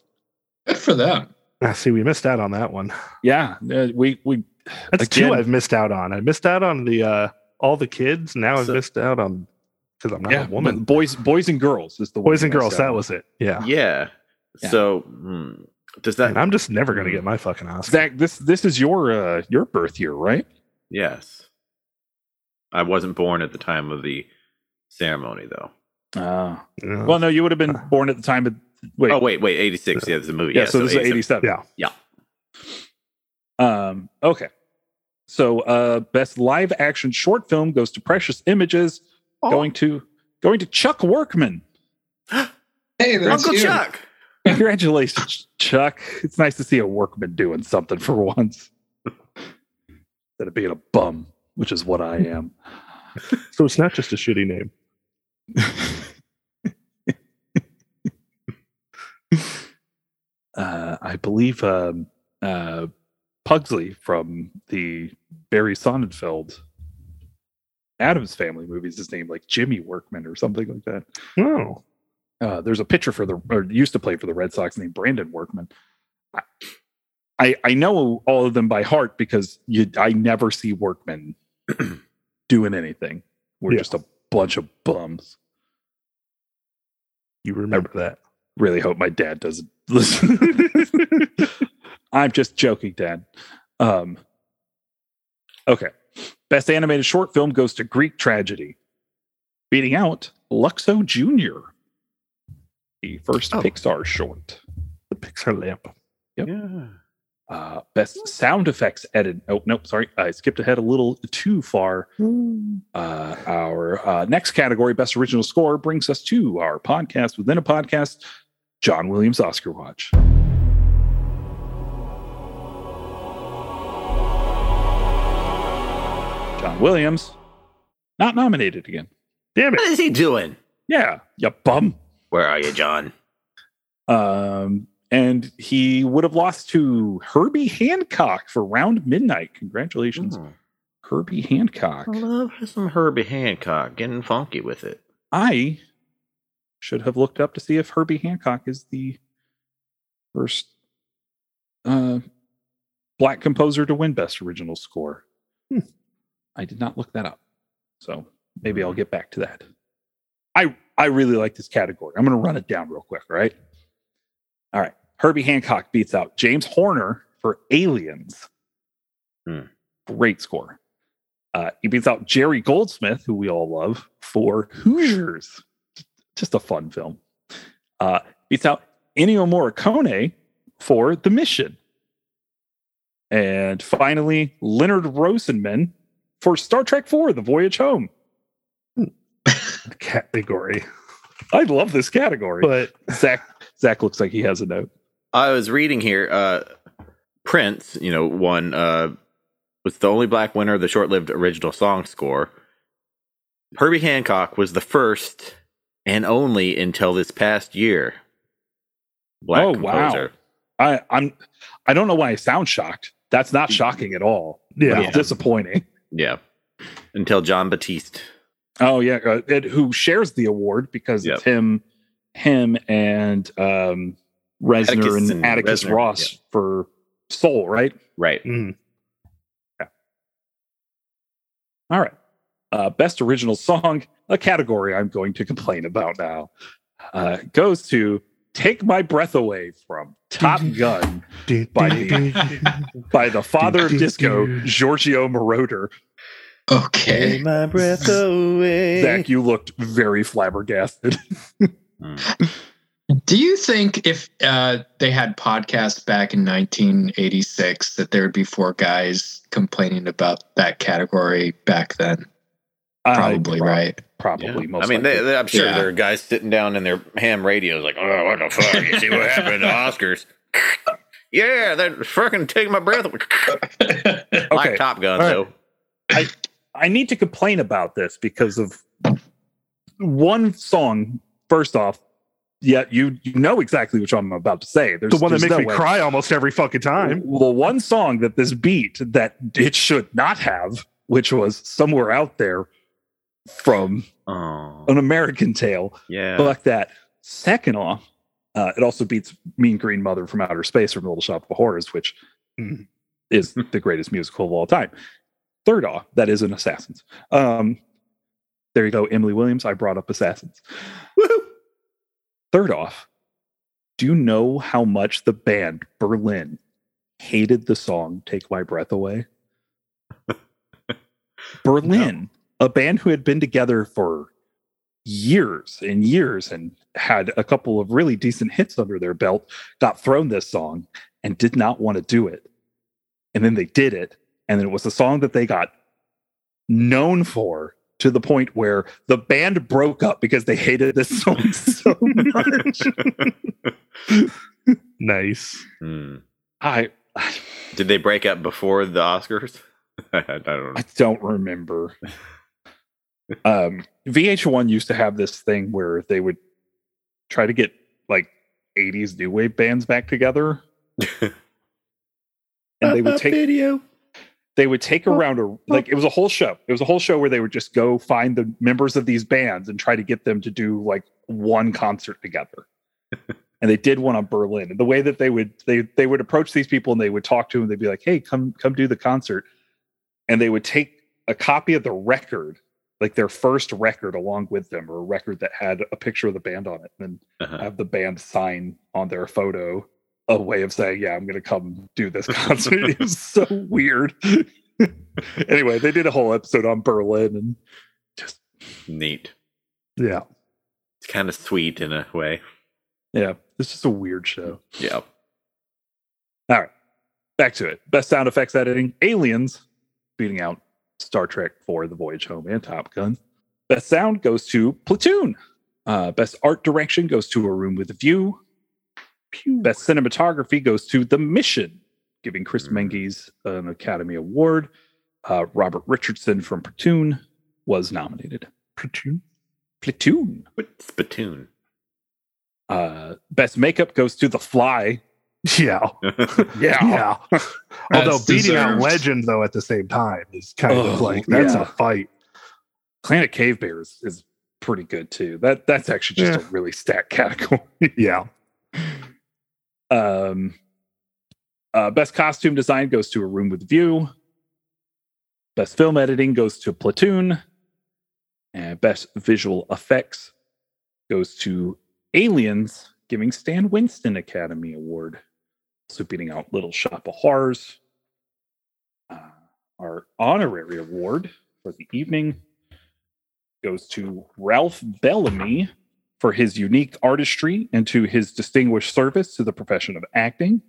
Good for them. I see, we missed out on that one. Yeah, uh, we we That's Again- two I've missed out on. I missed out on the uh all the kids. Now I've missed out on because I'm not yeah a woman. boys boys and girls is the Boys and girls, that out was it. Yeah. Yeah. Yeah. So hmm, does that? And I'm just never gonna get my fucking Oscar. Zach. This this is your uh your birth year, right? yes. I wasn't born at the time of the ceremony, though. Uh, Yeah. well, no, you would have been born at the time of wait. Oh wait, wait, eighty six. Yeah, it's a movie. yeah, so, this is 87. eighty-seven. yeah. Um, okay. So uh best live action short film goes to Precious Images, Oh. going to going to Chuck Workman. (gasps) Hey, that's Uncle you. Chuck. Congratulations, Chuck. It's nice to see a workman doing something for once. (laughs) Instead of being a bum, which is what I am. (laughs) So it's not just a shitty name. (laughs) uh, I believe um, uh, Pugsley from the Barry Sonnenfeld Addams Family movies is named like Jimmy Workman or something like that. Oh. Uh, there's a pitcher for the or used to play for the Red Sox named Brandon Workman. I I, I know all of them by heart because you I never see Workman (clears throat) doing anything. We're Yeah. just a bunch of bums. You remember that. Really hope my dad doesn't (laughs) listen. I'm just joking, Dad. Um, okay. Best animated short film goes to Greek Tragedy, beating out Luxo Jr., the first Oh. Pixar short. The Pixar lamp. Yep. Yeah. Uh, best sound effects edit. Oh, nope, sorry. I skipped ahead a little too far. Uh, our uh, next category, best original score, brings us to our podcast within a podcast, John Williams Oscar Watch. John Williams, not nominated again. Damn it. What is he doing? Yeah, you bum. Where are you, John? Um, and he would have lost to Herbie Hancock for Round Midnight. Congratulations, Oh, Herbie Hancock. I love some Herbie Hancock getting funky with it. I should have looked up to see if Herbie Hancock is the first uh, black composer to win Best Original Score. Hmm. I did not look that up, so maybe I'll get back to that. I I really like this category. I'm going to run it down real quick. all Right. All right. Herbie Hancock beats out James Horner for Aliens. Hmm. Great score. Uh, he beats out Jerry Goldsmith, who we all love, for Hoosiers. Just a fun film. Uh, beats out Ennio Morricone for The Mission. And finally, Leonard Rosenman for Star Trek IV, The Voyage Home. (laughs) Category. I love this category. But Zach Zach looks like he has a note. I was reading here. Uh, Prince, you know, won. Uh, was the only black winner of the short-lived original song score. Herbie Hancock was the first and only until this past year. Black Oh, composer. wow. I, I'm I don't know why I sound shocked. That's not shocking at all. but yeah. disappointing. Yeah. Until Jon Batiste. Oh yeah, uh, it, who shares the award because Yep. it's him, him and um, Reznor Atticus and, and Atticus Reznor, Ross for Soul, right? Right. Mm. All right. Uh, best original song. a category I'm going to complain about now uh, goes to Take My Breath Away from Top (laughs) Gun by the, (laughs) by the father of disco, Giorgio Moroder. Okay. Take my breath (laughs) away. Zach, you looked very flabbergasted. Mm. Do you think if uh, they had podcasts back in 1986 that there would be four guys complaining about that category back then? Probably I- right. Probably Yeah. most I mean, they, they- I'm sure Yeah. there are guys sitting down in their ham radios like, oh, what the fuck? You see what happened to Oscars? (laughs) yeah, that freaking take my breath away. (laughs) Okay. Like Top Gun, All though. I need to complain about this because of one song. First off, yeah, you you know exactly what I'm about to say. There's the one that makes no me way. cry almost every fucking time. The one song that this beat that it should not have, which was somewhere out there from Oh, an American Tale. yeah. Fuck that. Second off, uh, it also beats Mean Green Mother from Outer Space from Little Shop of Horrors, which Mm. is the greatest musical of all time. Third off, that is an Assassins. Um, there you go, Emily Williams. I brought up Assassins. Third off, do you know how much the band Berlin hated the song Take My Breath Away? (laughs) Berlin, a band who had been together for years and years and had a couple of really decent hits under their belt, got thrown this song and did not want to do it. And then they did it. And then it was a song that they got known for to the point where the band broke up because they hated this song (laughs) so much. (laughs) Nice. Hmm. I Did they break up before the Oscars? (laughs) I don't know. I don't remember. um, VH1 used to have this thing where they would try to get like 80s new wave bands back together. and they would take video. They would take around a like it was a whole show. It was a whole show where they would just go find the members of these bands and try to get them to do like one concert together. (laughs) and they did one on Berlin. And the way that they would they they would approach these people and they would talk to them, they'd be like, "Hey, come come do the concert." And they would take a copy of the record, like their first record along with them or a record that had a picture of the band on it and Uh-huh. have the band sign on their photo a way of saying, "Yeah, I'm going to come do this (laughs) concert." it was so weird. (laughs) anyway, they did a whole episode on Berlin and just Neat. Yeah. It's kind of sweet in a way. yeah, it's just a weird show. Yeah. All right, back to it. Best sound effects editing: Aliens beating out Star Trek for The Voyage Home and Top Gun. Best sound goes to Platoon. Uh, best art direction goes to A Room with a View. Best cinematography goes to The Mission, giving Chris Mm. Menges an Academy Award. Uh, Robert Richardson from Platoon was nominated. Platoon. Platoon. What spittoon? Uh, best makeup goes to The Fly. Yeah. (laughs) Yeah. Yeah. (laughs) Although As beating out deserved. Legend though at the same time is kind Oh, of like that's yeah. a fight. Planet Cave Bears is pretty good too. That that's actually just Yeah. a really stacked (laughs) category. Yeah. Um, uh, best costume design goes to A Room with View. Best film editing goes to Platoon. And best visual effects goes to Aliens, giving Stan Winston Academy Award. Also beating out Little Shop of Horrors. Uh, our honorary award for the evening goes to Ralph Bellamy for his unique artistry and to his distinguished service to the profession of acting,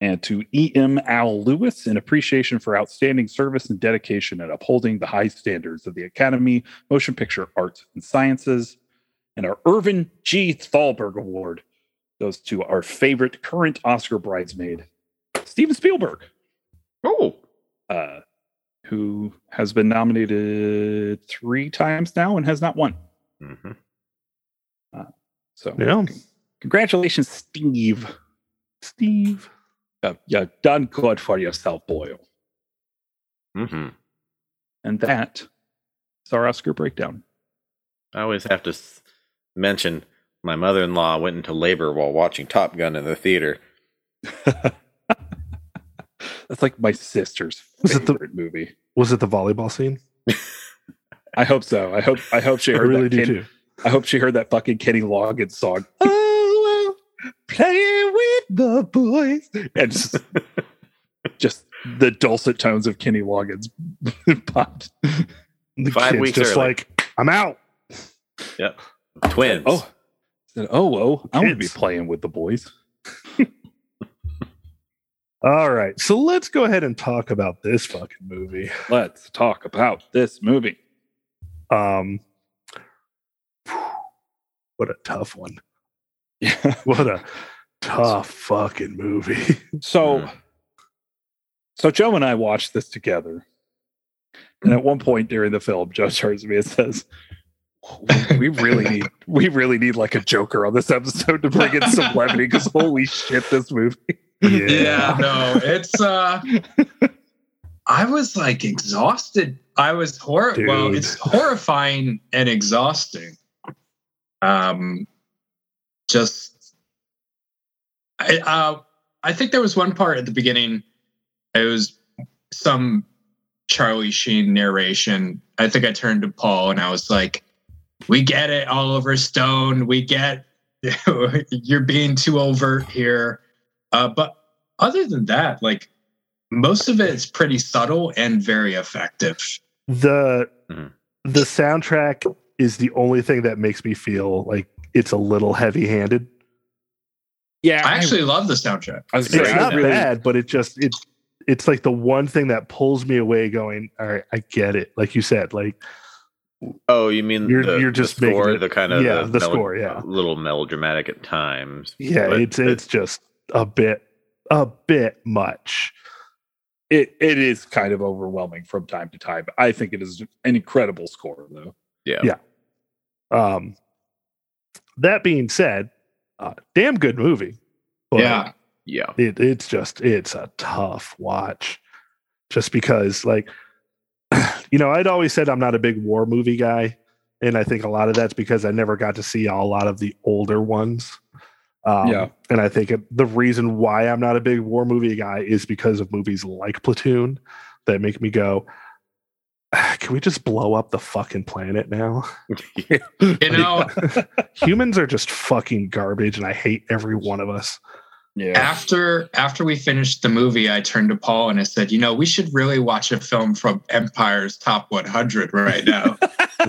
and to E.M. Al Lewis in appreciation for outstanding service and dedication in upholding the high standards of the Academy Motion Picture Arts and Sciences. And our Irving G. Thalberg Award goes to our favorite current Oscar bridesmaid, Steven Spielberg oh. uh, who has been nominated three times now and has not won. hmm So, Yeah. congratulations, Steve. Steve. Uh, you done good for yourself, Boyle. Mm-hmm. And that is our Oscar breakdown. I always have to s- mention my mother in law went into labor while watching Top Gun in the theater. (laughs) That's like my sister's Was it the- favorite movie. Was it the volleyball scene? (laughs) I hope so. I hope I hope she I really that do Ken- too. I hope she heard that fucking Kenny Loggins song. (laughs) Oh, well, playing with the boys, and just, (laughs) just the dulcet tones of Kenny Loggins (laughs) popped. The Five kid's weeks just early. like, I'm out. Yep. Twins. Oh, said, oh, whoa! I want to be playing with the boys. All right. So let's go ahead and talk about this fucking movie. Let's talk about this movie. Um what a tough one. Yeah. (laughs) What a tough fucking movie. (laughs) So, Mm. so Joe and I watched this together, and at one point during the film, Joe turns to me and says, "We really need, we really need like a Joker on this episode to bring in some levity because holy shit, this movie." yeah, no, it's uh I was like exhausted. I was hor well, it's horrifying and exhausting. Um just I uh I think there was one part at the beginning. It was some Charlie Sheen narration. I think I turned to Paul and I was like, "We get it, Oliver Stone. We get (laughs) you're being too overt here." Uh, but other than that, like most of it is pretty subtle and very effective. The Mhm. the soundtrack is the only thing that makes me feel like it's a little heavy-handed. Yeah, I actually love the soundtrack. I was It's gonna say, I not really- bad, but it just it it's like the one thing that pulls me away going, all right, I get it. Like you said, like Oh, you mean You're- the, you're just making score, it- the kind of yeah, the score, yeah. little melodramatic at times. yeah, but it's it's just a bit a bit much. it it is kind of overwhelming from time to time. I think it is an incredible score, though. yeah, Yeah. Um that being said, uh, damn good movie. But yeah. yeah. it, it's just it's a tough watch just because like (clears throat) you know i'd always said i'm not a big war movie guy and i think a lot of that's because i never got to see a lot of the older ones um, Yeah. and i think it, the reason why i'm not a big war movie guy is because of movies like platoon that make me go "Ah, (sighs) can we just blow up the fucking planet now (laughs) You know, (laughs) humans are just fucking garbage and i hate every one of us Yeah, after after we finished the movie, I turned to Paul and I said, "You know, we should really watch a film from Empire's top 100 right now." (laughs)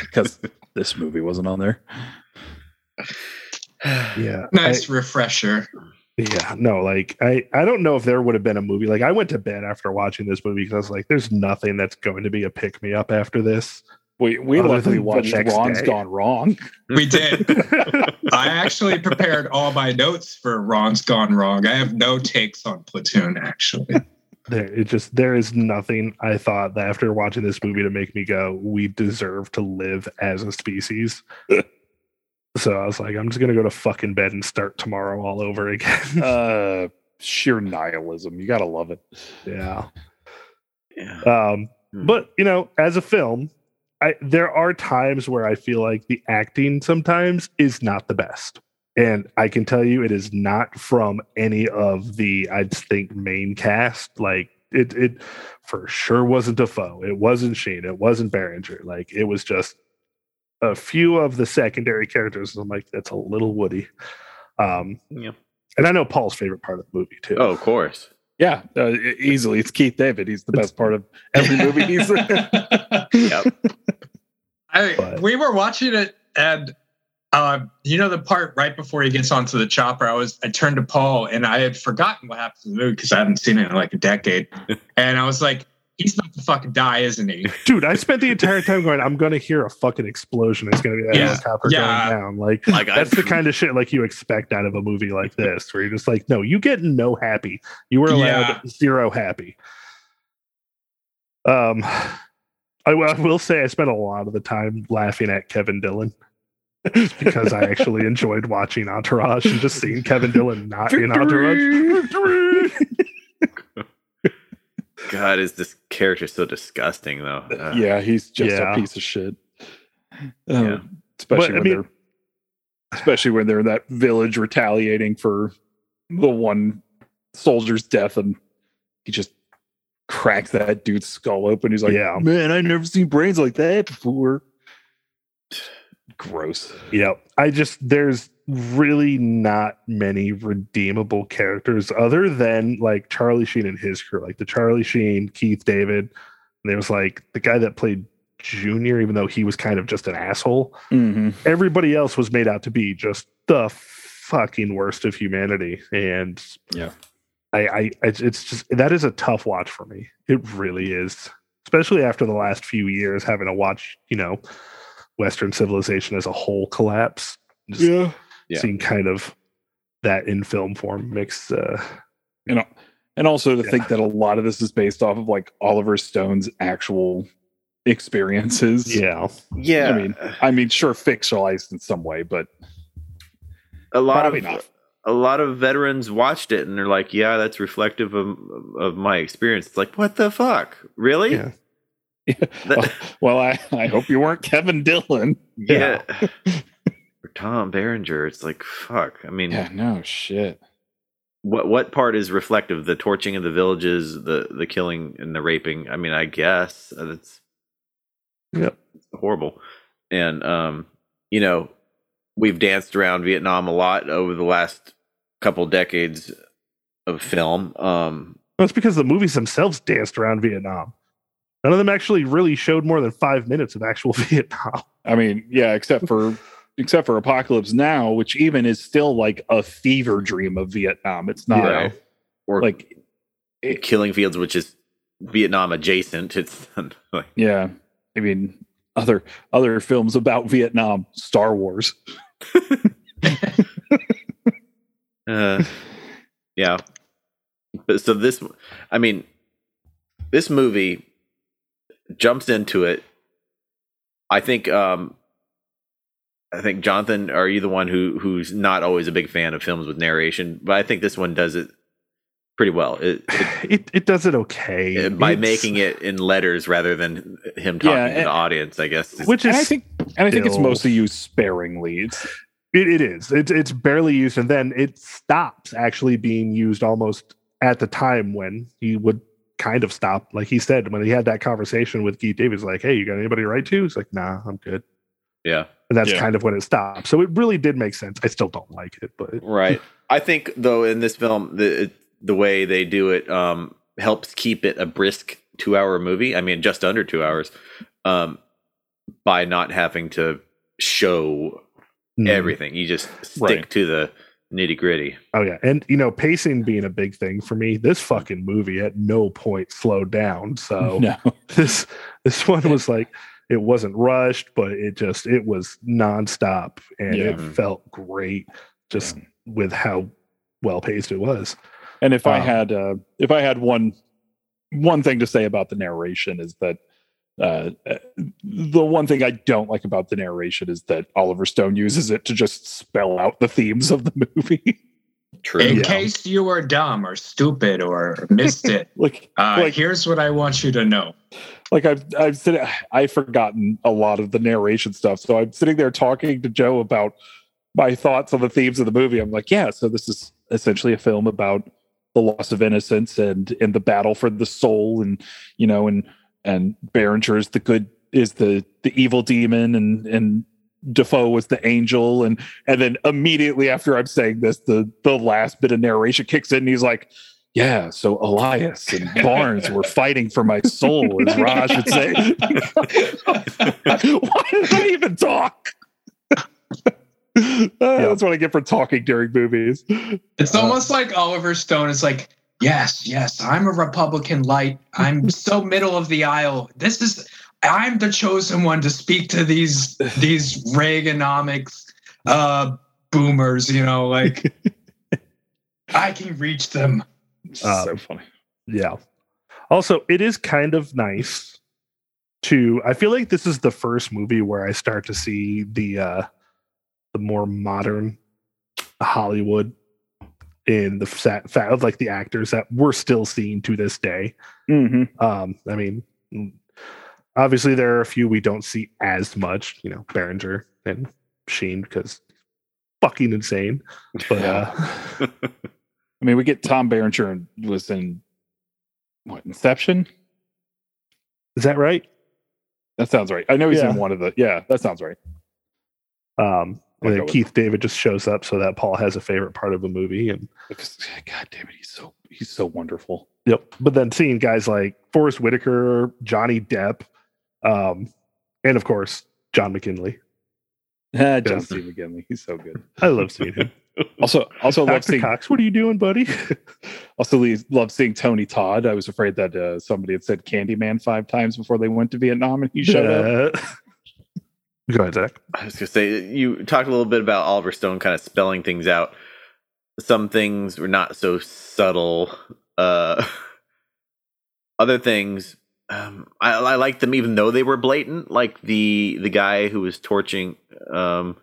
because this movie wasn't on there. yeah nice refresher. Yeah, no, like I, I don't know if there would have been a movie. Like I went to bed after watching this movie because I was like, there's nothing that's going to be a pick me up after this. We we Other luckily watched next Ron's day. Gone Wrong. (laughs) We did. (laughs) I actually prepared all my notes for Ron's Gone Wrong. I have no takes on Platoon, actually. there, it just there is nothing I thought that after watching this movie to make me go, we deserve to live as a species. (laughs) so I was like, I'm just gonna go to fucking bed and start tomorrow all over again. (laughs) Uh, sheer nihilism. You gotta love it. yeah. yeah. Um, Hmm. but you know as a film I, there are times where i feel like the acting sometimes is not the best and i can tell you it is not from any of the i think main cast like it it for sure wasn't Dafoe. it wasn't sheen it wasn't Berenger. like it was just a few of the secondary characters i'm like that's a little woody um yeah. and i know paul's favorite part of the movie too Oh, of course. Yeah, uh, easily. It's Keith David. He's the best part of every movie he's in. (laughs) Yep. I, But- we were watching it and uh, you know the part right before he gets onto the chopper i was i turned to paul and i had forgotten what happened to the movie because i hadn't seen it in like a decade (laughs) and i was like he's about to fucking die isn't he? (laughs) Dude i spent the entire time going i'm gonna hear a fucking explosion. It's gonna be that Yeah, helicopter yeah. going down. Like Like I- that's the kind of shit like you expect out of a movie like this where you're just like no you get no happy. You were allowed Yeah. zero happy. Um I, w- I will say i spent a lot of the time laughing at kevin dillon because i actually (laughs) enjoyed watching entourage and just seeing kevin dillon not in entourage (laughs) God, is this character so disgusting though? Uh, yeah, he's just Yeah. a piece of shit. Yeah. Um, especially But, I when mean- they're especially when they're in that village retaliating for the one soldier's death and he just cracks that dude's skull open. He's like, Yeah. man, I never seen brains like that before. (sighs) Gross. Yep. I just there's really not many redeemable characters other than like Charlie Sheen and his crew, like the Charlie Sheen, Keith David. And there was like the guy that played Junior, even though he was kind of just an asshole. Mm-hmm. Everybody else was made out to be just the fucking worst of humanity. And Yeah. I, I it's it's just that is a tough watch for me. It really is. Especially after the last few years having to watch, you know, Western civilization as a whole collapse. Just Yeah. Yeah. seeing kind of that in film form makes uh You know, and also to Yeah. think that a lot of this is based off of like Oliver Stone's actual experiences. yeah. Yeah, I mean, I mean, sure, fictionalized in some way, but a lot of not. a lot of veterans watched it and they're like, "Yeah, that's reflective of of my experience." It's like, what the fuck, really? Yeah. (laughs) That- well, I, I hope you weren't Kevin Dillon. yeah. (laughs) or Tom Berenger. It's like, fuck. I mean, Yeah, no shit. what what part is reflective? The torching of the villages, the the killing and the raping. I mean, I guess uh, that's Yep. horrible. And um, you know, we've danced around Vietnam a lot over the last couple decades of film. Um, That's because the movies themselves danced around Vietnam. None of them actually really showed more than five minutes of actual (laughs) Vietnam. I mean, yeah, except for except for Apocalypse Now, which even is still like a fever dream of Vietnam. It's not Yeah. or like Killing Fields, which is Vietnam adjacent. It's (laughs) like, yeah. I mean, other other films about Vietnam, Star Wars. (laughs) uh, yeah. But so this, I mean, this movie jumps into it. I think, um, I think Jonathan, are you the one who who's not always a big fan of films with narration? But I think this one does it pretty well. It, (laughs) it, It it does it okay by It's- making it in letters rather than him talking Yeah, to and- the audience. I guess. which And I is think and I think it's mostly used sparingly. It's It, it is. It's it's barely used, and then it stops actually being used almost at the time when he would kind of stop. Like he said when he had that conversation with Keith Davis, like, "Hey, you got anybody to write to?" He's like, "Nah, I'm good." Yeah. And that's Yeah. kind of when it stopped. So it really did make sense. I still don't like it, but (laughs) Right. I think though in this film the the way they do it um helps keep it a brisk 2-hour movie. I mean just under 2 hours um by not having to show mm. everything. You just stick Right. to the nitty-gritty. Oh yeah, and you know, pacing being a big thing for me. This fucking movie at no point slowed down. So (laughs) no. this this one was like it wasn't rushed, but it just it was nonstop, and Yeah. it felt great just with how well paced it was. And if I Um, had uh, if I had one one thing to say about the narration is that uh, uh, the one thing I don't like about the narration is that Oliver Stone uses it to just spell out the themes of the (laughs) movie. True. In Yeah. case you were dumb or stupid or missed it, (laughs) like uh, Like- here's what I want you to know. like I've I've said I've forgotten a lot of the narration stuff. So I'm sitting there talking to Joe about my thoughts on the themes of the movie. I'm like, yeah, so this is essentially a film about the loss of innocence and and the battle for the soul and you know and and Berenger is the good is the the evil demon and and Dafoe was the angel and and then immediately after I'm saying this the the last bit of narration kicks in and he's like yeah, so Elias and (laughs) Barnes were fighting for my soul, as Raj would say. (laughs) Why did I even talk? Uh, That's what I get for talking during movies. It's Uh, almost like Oliver Stone is like, yes, yes, I'm a Republican light. I'm so middle of the aisle. This is I'm the chosen one to speak to these these Reaganomics uh boomers, you know, like (laughs) I can reach them. Um, so funny. Yeah. Also, it is kind of nice to I feel like this is the first movie where I start to see the uh the more modern Hollywood in the fat, fat like the actors that we're still seeing to this day. Mm-hmm. Um, I mean, obviously there are a few we don't see as much, you know, Berenger and Sheen because fucking insane. But uh (laughs) I mean, we get Tom Berenger and was in what Inception? Is that right? That sounds right. I know he's Yeah. in one of the. Yeah, that sounds right. Um, and then Keith David just shows up so that Paul has a favorite part of the movie. And Because God damn it, he's so he's so wonderful. yep. But then seeing guys like Forest Whitaker, Johnny Depp, um, and of course John McGinley. Ah, (laughs) John Yes. C. McGinley, he's so good. I love seeing him. (laughs) Also, also love seeing Cox, what are you doing, buddy? (laughs) also le- love seeing Tony Todd. I was afraid that uh, somebody had said Candyman five times before they went to Vietnam, and he showed up. Go ahead, Zach. I was gonna say you talked a little bit about Oliver Stone kind of spelling things out. Some things were not so subtle. Uh, other things, um, I, I liked them even though they were blatant. Like the the guy who was torching um,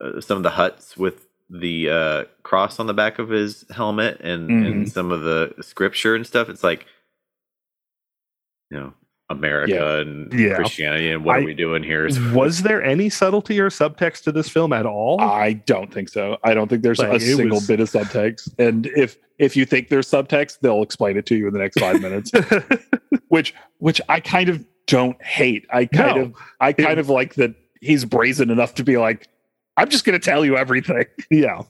uh, some of the huts with the uh, cross on the back of his helmet and, and some of the scripture and stuff. It's like, you know, America Yeah. and Yeah. Christianity and what I- are we doing here? (laughs) Was there any subtlety or subtext to this film at all? I don't think so. I don't think there's Like, a single was- bit of subtext. And if if you think there's subtext, they'll explain it to you in the next five minutes. (laughs) Which which I kind of don't hate. I kind No. of I kind of like that he's brazen enough to be like, I'm just gonna tell you everything. (laughs) yeah.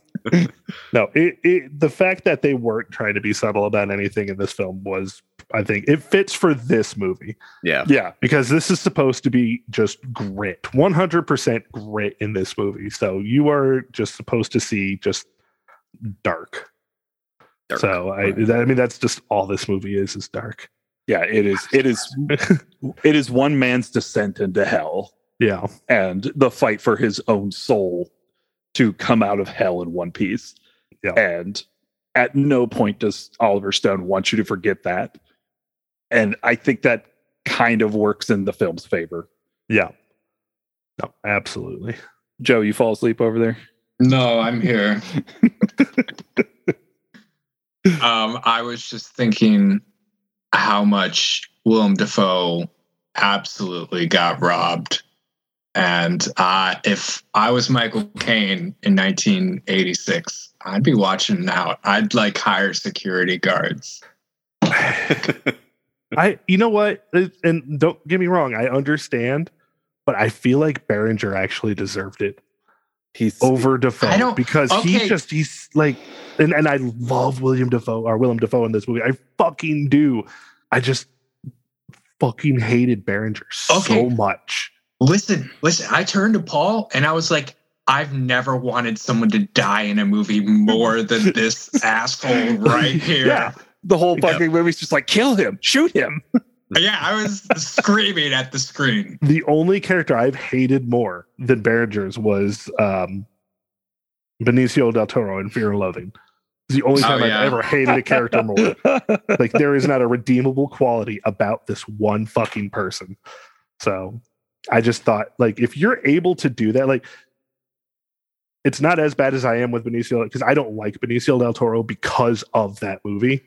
no, it, it the fact that they weren't trying to be subtle about anything in this film was, I think, it fits for this movie yeah. Yeah. because this is supposed to be just grit, 100% grit in this movie. So you are just supposed to see just dark. Dark. So I, that, I mean, that's just all this movie is is dark. Yeah, it is it is (laughs) it is one man's descent into hell Yeah, and the fight for his own soul to come out of hell in one piece. Yeah. And at no point does Oliver Stone want you to forget that. And I think that kind of works in the film's favor. yeah. No, absolutely. Joe, you fall asleep over there? No, I'm here. (laughs) um, I was just thinking how much Willem Dafoe absolutely got robbed. And uh, if I was Michael Caine in 1986, I'd be watching out. I'd like hire security guards. (laughs) I, you know what? And don't get me wrong, I understand, but I feel like Berenger actually deserved it He's over Dafoe I don't- because he okay. just he's like, and and I love William Dafoe or Willem Dafoe in this movie. I fucking do. I just fucking hated Berenger so much. Listen, listen, I turned to Paul and I was like, I've never wanted someone to die in a movie more than this (laughs) asshole right here. Yeah. The whole Yeah. fucking movie's just like kill him, shoot him. (laughs) Yeah, I was screaming at the screen. The only character I've hated more than Berenger's was um, Benicio del Toro in Fear and Loathing. It's the only Oh, time yeah. I've ever hated a character more. (laughs) like there is not a redeemable quality about this one fucking person. So I just thought like if you're able to do that, like it's not as bad as I am with Benicio because I don't like Benicio del Toro because of that movie.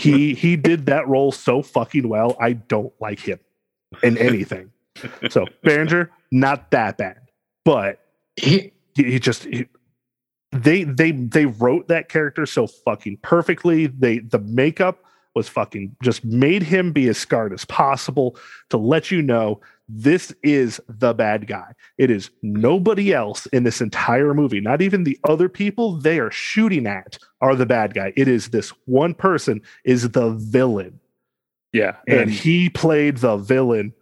He (laughs) he did that role so fucking well. I don't like him in anything. So Berenger, not that bad, but He, he, he just he, they they they wrote that character so fucking perfectly they the makeup was fucking just made him be as scarred as possible to let you know this is the bad guy. It is nobody else in this entire movie. Not even the other people they are shooting at are the bad guy. It is this one person is the villain. Yeah. and And he played the villain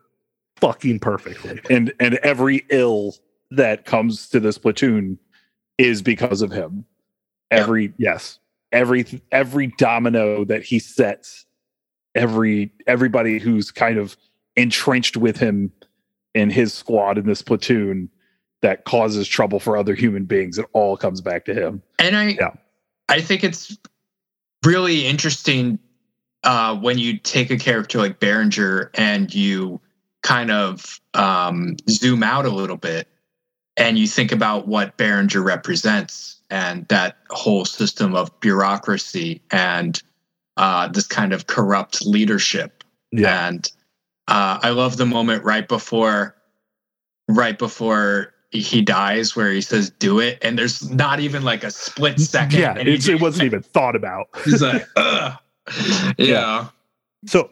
fucking perfectly. And and every ill that comes to this platoon is because of him. Every yes. every every domino that he sets, every everybody who's kind of entrenched with him in his squad in this platoon that causes trouble for other human beings, it all comes back to him. and I, Yeah. I think it's really interesting uh, when you take a character like Berenger and you kind of um, zoom out a little bit and you think about what Berenger represents and that whole system of bureaucracy and uh, this kind of corrupt leadership. yeah And uh, I love the moment right before, right before he dies, where he says, "Do it," and there's not even like a split second. yeah and he it's, it wasn't even thought about (laughs) He's like, (laughs) Ugh. yeah. So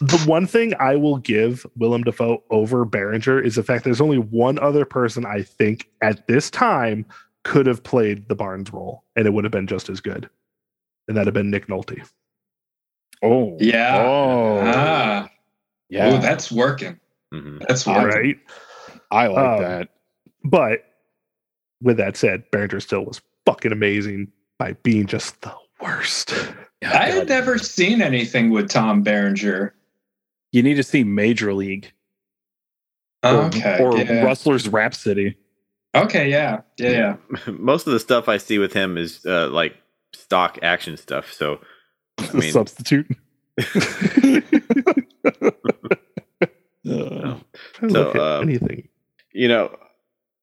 the one thing I will give Willem Dafoe over Berenger is the fact there's only one other person I think at this time could have played the Barnes role, and it would have been just as good, and that'd have been Nick Nolte. Oh, Yeah. Oh, Ah. Yeah. Oh, that's working. Mhm. That's working. Right, I like Um, that. but with that said, Berenger still was fucking amazing by being just the worst. I had never seen anything with Tom Berenger. You need to see Major League or, Okay. or yeah. Rustler's Rhapsody. Okay. Yeah. Yeah. Yeah. (laughs) Most of the stuff I see with him is uh, like stock action stuff. So I mean, Substitute. (laughs) (laughs) Uh, So, look at um, anything. you know,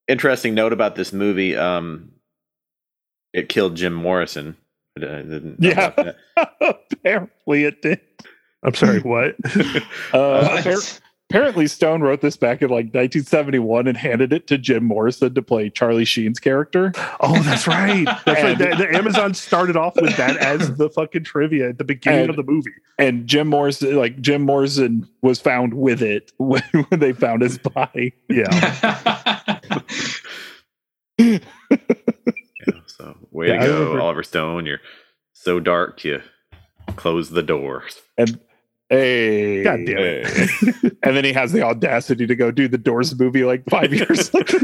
interesting note about this movie. Um, it killed Jim Morrison. I didn't know Yeah. (laughs) apparently it did. I'm sorry, what? (laughs) Uh, What? appar- apparently Stone wrote this back in like 1971 and handed it to Jim Morrison to play Charlie Sheen's character. Oh, that's right. That's right. The, the Amazon started off with that as the fucking trivia at the beginning And- of the movie. And Jim Morrison, like Jim Morrison, was found with it (laughs) when, when they found his body. Yeah. Yeah, so way Yeah, to go, Oliver Stone. You're so dark you close the doors. And hey, God damn it. and then he has the audacity to go do the Doors movie like five years later.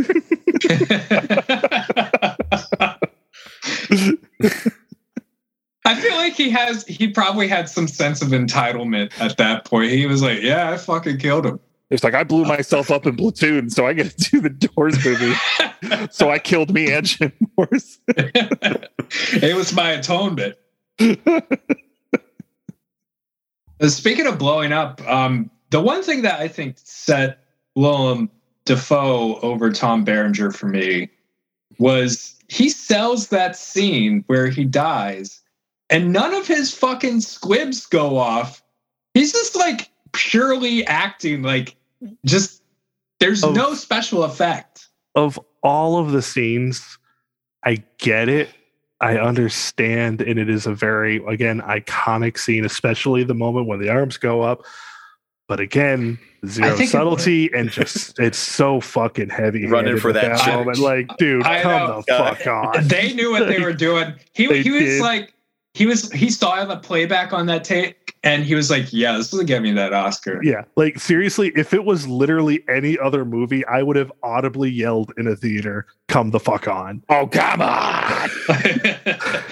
I feel like he has. He probably had some sense of entitlement at that point. He was like, "Yeah, I fucking killed him." It's like I blew myself up in Platoon, so I get to do the Doors movie. So I killed me and Jim Morrison. (laughs) it was my atonement. (laughs) Speaking of blowing up, um, the one thing that I think set Willem Dafoe over Tom Berenger for me was he sells that scene where he dies, and none of his fucking squibs go off. He's just like purely acting, like just there's Oh. no special effect. of all of the scenes, I get it. I understand, and it is a very again iconic scene, especially the moment when the arms go up. But again, zero think it subtlety (laughs) and just it's so fucking heavy. Running for that that moment. Like, dude, I come know. the fuck (laughs) on. they knew what they were (laughs) doing. He They he was did. like he was he saw the playback on that tape and he was like, "Yeah, this will get me that Oscar." Yeah, like seriously, if it was literally any other movie, I would have audibly yelled in a theater, "Come the fuck on!" Oh come on! (laughs)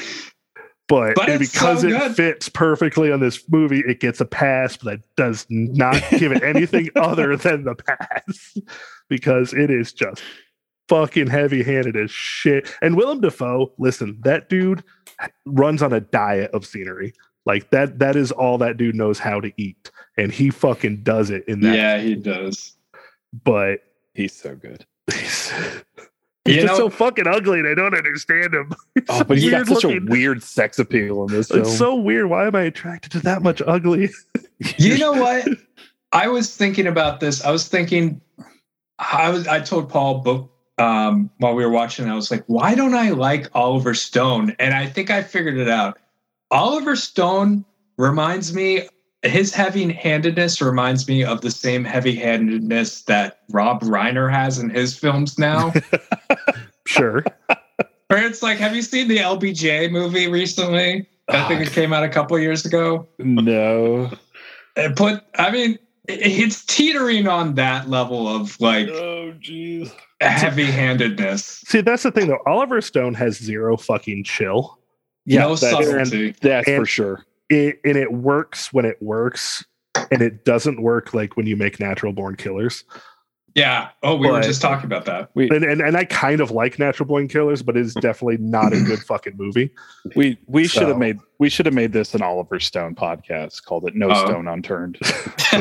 But, But and because so it good. fits perfectly on this movie, it gets a pass, but that does not give it anything (laughs) other than the pass (laughs) because it is just fucking heavy handed as shit. And Willem Dafoe, listen, that dude runs on a diet of scenery. Like that, that is all that dude knows how to eat. And he fucking does it in that. yeah, he does. But He's so good. he's, he's You just know- so fucking ugly and I don't understand him. Oh, but he's got weird such a weird sex appeal in this film. It's so weird. Why am I attracted to that much ugly? (laughs) You know what? I was thinking about this. I was thinking I was I told Paul book um while we were watching, I was like, why don't I like Oliver Stone? And I think I figured it out. Oliver Stone reminds me his heavy-handedness reminds me of the same heavy-handedness that Rob Reiner has in his films now. (laughs) Sure. Where it's like, have you seen the LBJ movie recently? I think it ah. came out a couple years ago. no. And put, I mean, it's teetering on that level of like Oh jeez. heavy-handedness. See, that's the thing though. Oliver Stone has zero fucking chill. Yeah, no that's, subtlety. that's and- for sure. It, and it works when it works, and it doesn't work like when you make natural born killers. Yeah. Oh, we were just talking about that. We And, and and I kind of like natural born killers, but it's mm. definitely not a good fucking movie. we we should have made we should have made this an Oliver Stone podcast called it No Oh. Stone Unturned. (laughs) (laughs)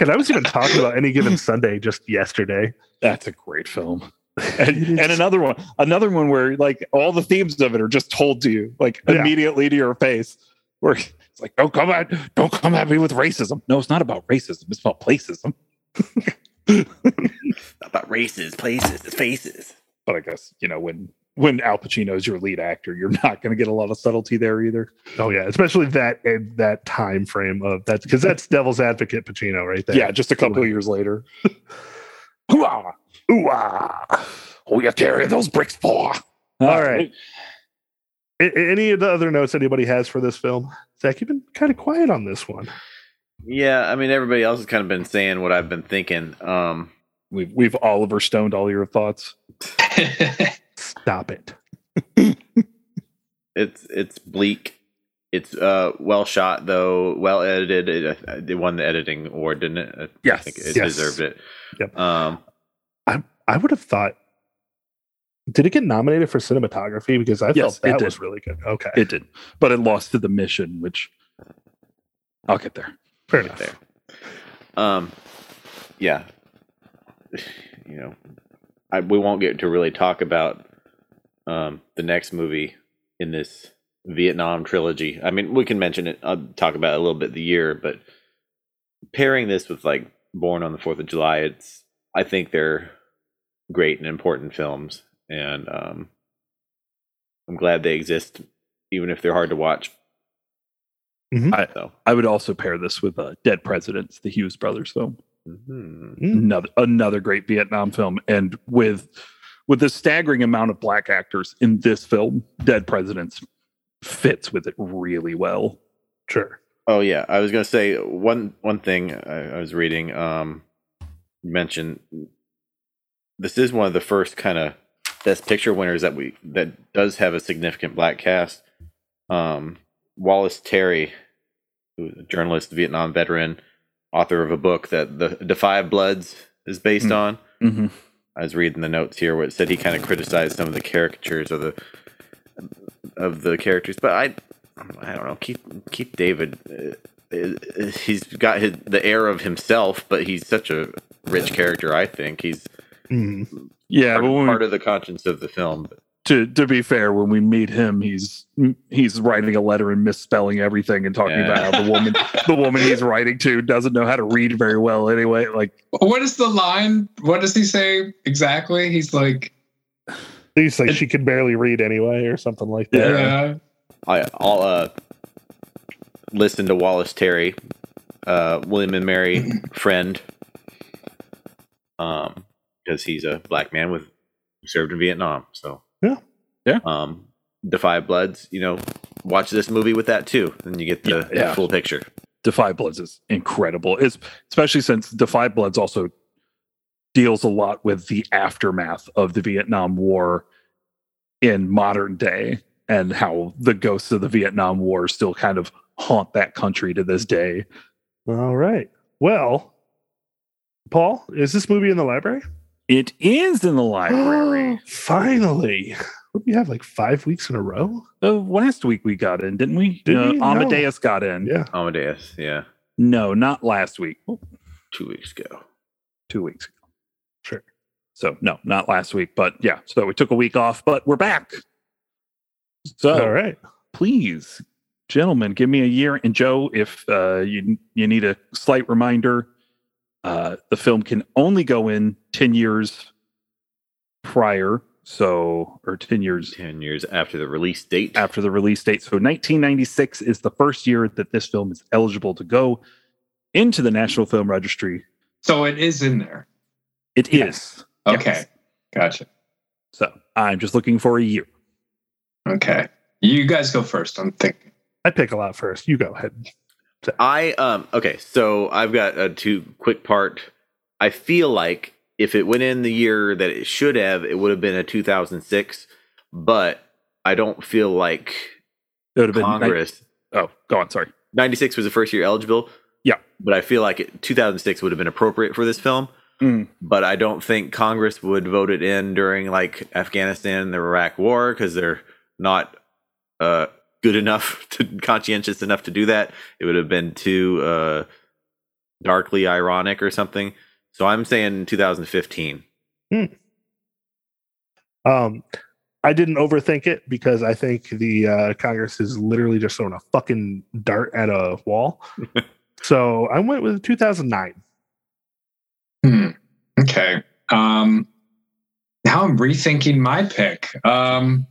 And I was even talking about any given (laughs) Sunday just yesterday. That's a great film. (laughs) It And, is- and another one, another one where like all the themes of it are just told to you, like Yeah. immediately to your face. Where it's like, don't come at, don't come at me with racism. No, it's not about racism. It's about placism. (laughs) About races, places, faces. But I guess you know when when Al Pacino is your lead actor, you're not going to get a lot of subtlety there either. Oh yeah, especially that and that time frame of that because that's Devil's Advocate Pacino right there. Yeah, just a couple of years later. (laughs) Hoo-ah! Ooh, ah. Oh, you carry those bricks for. All right. A- a- any of the other notes anybody has for this film? Zach, you've been kind of quiet on this one. Yeah, I mean everybody else has kind of been saying what I've been thinking. Um, We've we've Oliver stoned all your thoughts. (laughs) Stop it. (laughs) it's it's bleak. It's uh well shot though, well edited. It, uh, it won the editing award, didn't it? I Yes, think it yes. deserved it. Yep. Um, I I would have thought. Did it get nominated for cinematography? Because I Yes, felt it that was really good. Okay, It did, but it lost to the mission, which I'll get there. fair enough. there. Um, yeah, (sighs) you know, I, we won't get to really talk about um, the next movie in this Vietnam trilogy. I mean, we can mention it. I'll talk about it a little bit the year, but pairing this with like Born on the Fourth of July, it's I think they're great and important films, and um, I'm glad they exist, even if they're hard to watch. Mhm. I- so. I would also pair this with uh, Dead Presidents, the Hughes brothers film. mhm. Mm. Another another great Vietnam film, and with with the staggering amount of black actors in this film, Dead Presidents fits with it really well. Sure. Oh yeah, I was gonna say one one thing I, I was reading. Um, you mentioned this is one of the first kind of best picture winners that we that does have a significant black cast. Um, Wallace Terry, who's a journalist, Vietnam veteran, author of a book that the Da 5 Bloods is based Mm. on. Mm-hmm. I was reading the notes here where it said he kind of criticized some of the caricatures of the of the characters, but I I don't know. Keith Keith David, uh, uh, he's got his, the air of himself, but he's such a rich character. I think he's Mm. Yeah, part, but when we, part of the conscience of the film. to to be fair, when we meet him, he's he's writing a letter and misspelling everything and talking Yeah. about how the woman (laughs) the woman he's writing to doesn't know how to read very well anyway. Like what is the line? What does he say exactly? He's like, He's like she can barely read anyway, or something like that. yeah. I, I'll uh, listen to Wallace Terry, uh, William and Mary (clears throat) friend, um, because he's a black man with who served in Vietnam. So Yeah. Yeah. Um, Da 5 Bloods, you know, watch this movie with that too, and you get the, Yeah, the full picture. Da 5 Bloods is incredible. It's especially since Da 5 Bloods also deals a lot with the aftermath of the Vietnam War in modern day and how the ghosts of the Vietnam War still kind of haunt that country to this day. All right. Well, Paul, is this movie in the library? It is in the library. (gasps) Finally. (laughs) What do you have? Like five weeks in a row? Uh, last week we got in, didn't we? Did Uh, we? No. Amadeus got in. Yeah. Amadeus, yeah, No, not last week. Two weeks ago. two weeks ago. Sure. So no, not last week, but yeah. So we took a week off, but we're back. So All right. please, gentlemen, give me a year. And Joe, if uh, you you need a slight reminder, uh, the film can only go in ten years prior, so or ten years Ten years after the release date. after the release date. So 1996 is the first year that this film is eligible to go into the National Film Registry. So it is in there. It is. Yes. Okay. Yes. Gotcha. So I'm just looking for a year. Okay. You guys go first. I'm thinking. I pick a lot first. You go ahead. I um okay, so I've got a two quick part. I feel like if it went in the year that it should have, it would have been a 2006, but I don't feel like It would have been ni- Congress oh, go on. Sorry. 96 was the first year eligible. Yeah. But I feel like it, 2006 would have been appropriate for this film. Mm. But I don't think Congress would vote it in during like Afghanistan and the Iraq War because they're not uh, good enough (laughs) to conscientious enough to do that. It would have been too uh, darkly ironic or something. So I'm saying 2015. Um, I didn't overthink it because I think the uh, Congress is literally just throwing a fucking dart at a wall. (laughs) so I went with 2009. Hmm. Okay. Um, now I'm rethinking my pick. Um,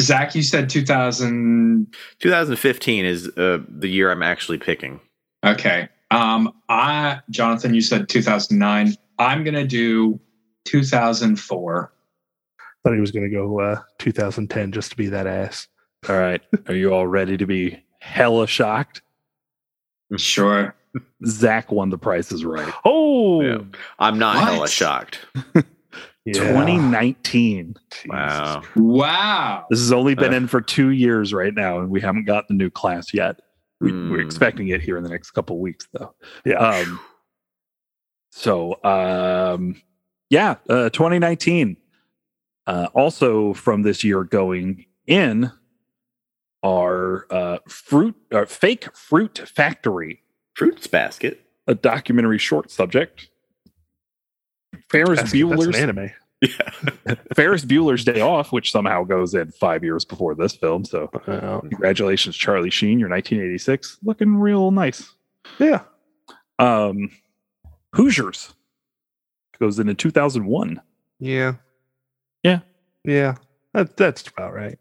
Zach, you said 2000. 2015 is uh, the year I'm actually picking. Okay. Um, I Jonathan, you said 2009. I'm gonna do 2004. Thought he was going to go uh, 2010 just to be that ass. All right. Are you all ready to be hella shocked? Sure. Zach won the prices right. Oh, Yeah. I'm not What? hella shocked. (laughs) yeah. 2019. Jesus Wow. Wow. This has only been Uh. in for two years right now, and we haven't got the new class yet. We, We're Hmm. expecting it here in the next couple weeks, though. Yeah. Um, so, um, yeah, uh, 2019. Uh, also from this year going in are uh, fruit, uh, fake fruit factory, Fruits basket. a documentary short subject. Ferris That's, that's an Bueller's anime. Yeah. (laughs) Ferris Bueller's Day Off, which somehow goes in five years before this film. So, Uh, congratulations, Charlie Sheen. Your 1986 looking real nice. yeah. Um, Hoosiers goes into 2001. Yeah. Yeah. Yeah. That, that's about right.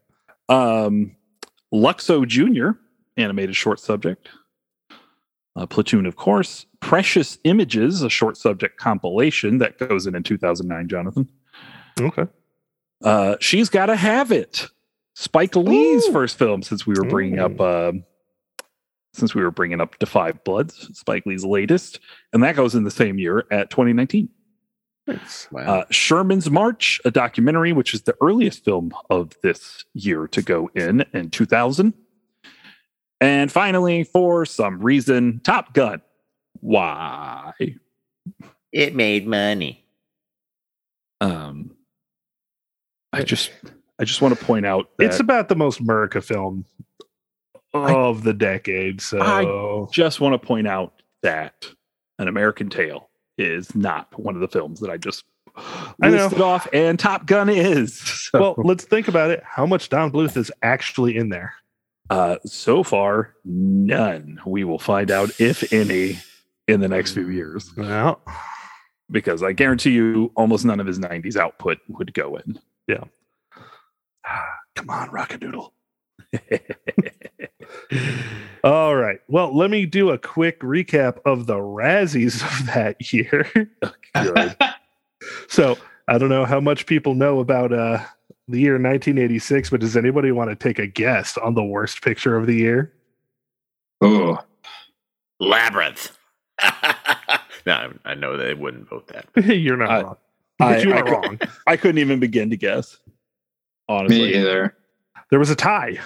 Um, Luxo Jr., animated short subject. Uh, Platoon, of course. Precious Images, a short subject compilation that goes in in 2009, Jonathan. Okay. Uh, She's Gotta Have It. Spike Lee's Ooh. first film since we were bringing up um since we were bringing up Five Bloods, Spike Lee's latest, and that goes in the same year at 2019. Nice. Wow. Uh, Sherman's March, a documentary, which is the earliest film of this year to go in in 2000. And finally, for some reason, Top Gun. Why? it made money. Um, I just, I just want to point out that It's about the most America film of the decade. So i just want to point out that An American Tail is not one of the films that I just I know. listed off, and Top Gun is. So, well, let's think about it. How much Don Bluth is actually in there? uh, so far, none. We will find out if any in the next few years, Well, because I guarantee you, almost none of his '90s output would go in. Yeah. (sighs) Come on, Rock-a-Doodle. (laughs) All right. Well, let me do a quick recap of the Razzies of that year. (laughs) (laughs) So I don't know how much people know about uh, the year 1986, but does anybody want to take a guess on the worst picture of the year? Oh, Labyrinth. (laughs) no, I know they wouldn't vote that. (laughs) You're not I- wrong. I- you I are could- wrong. (laughs) I couldn't even begin to guess. Honestly, Me either. There was a tie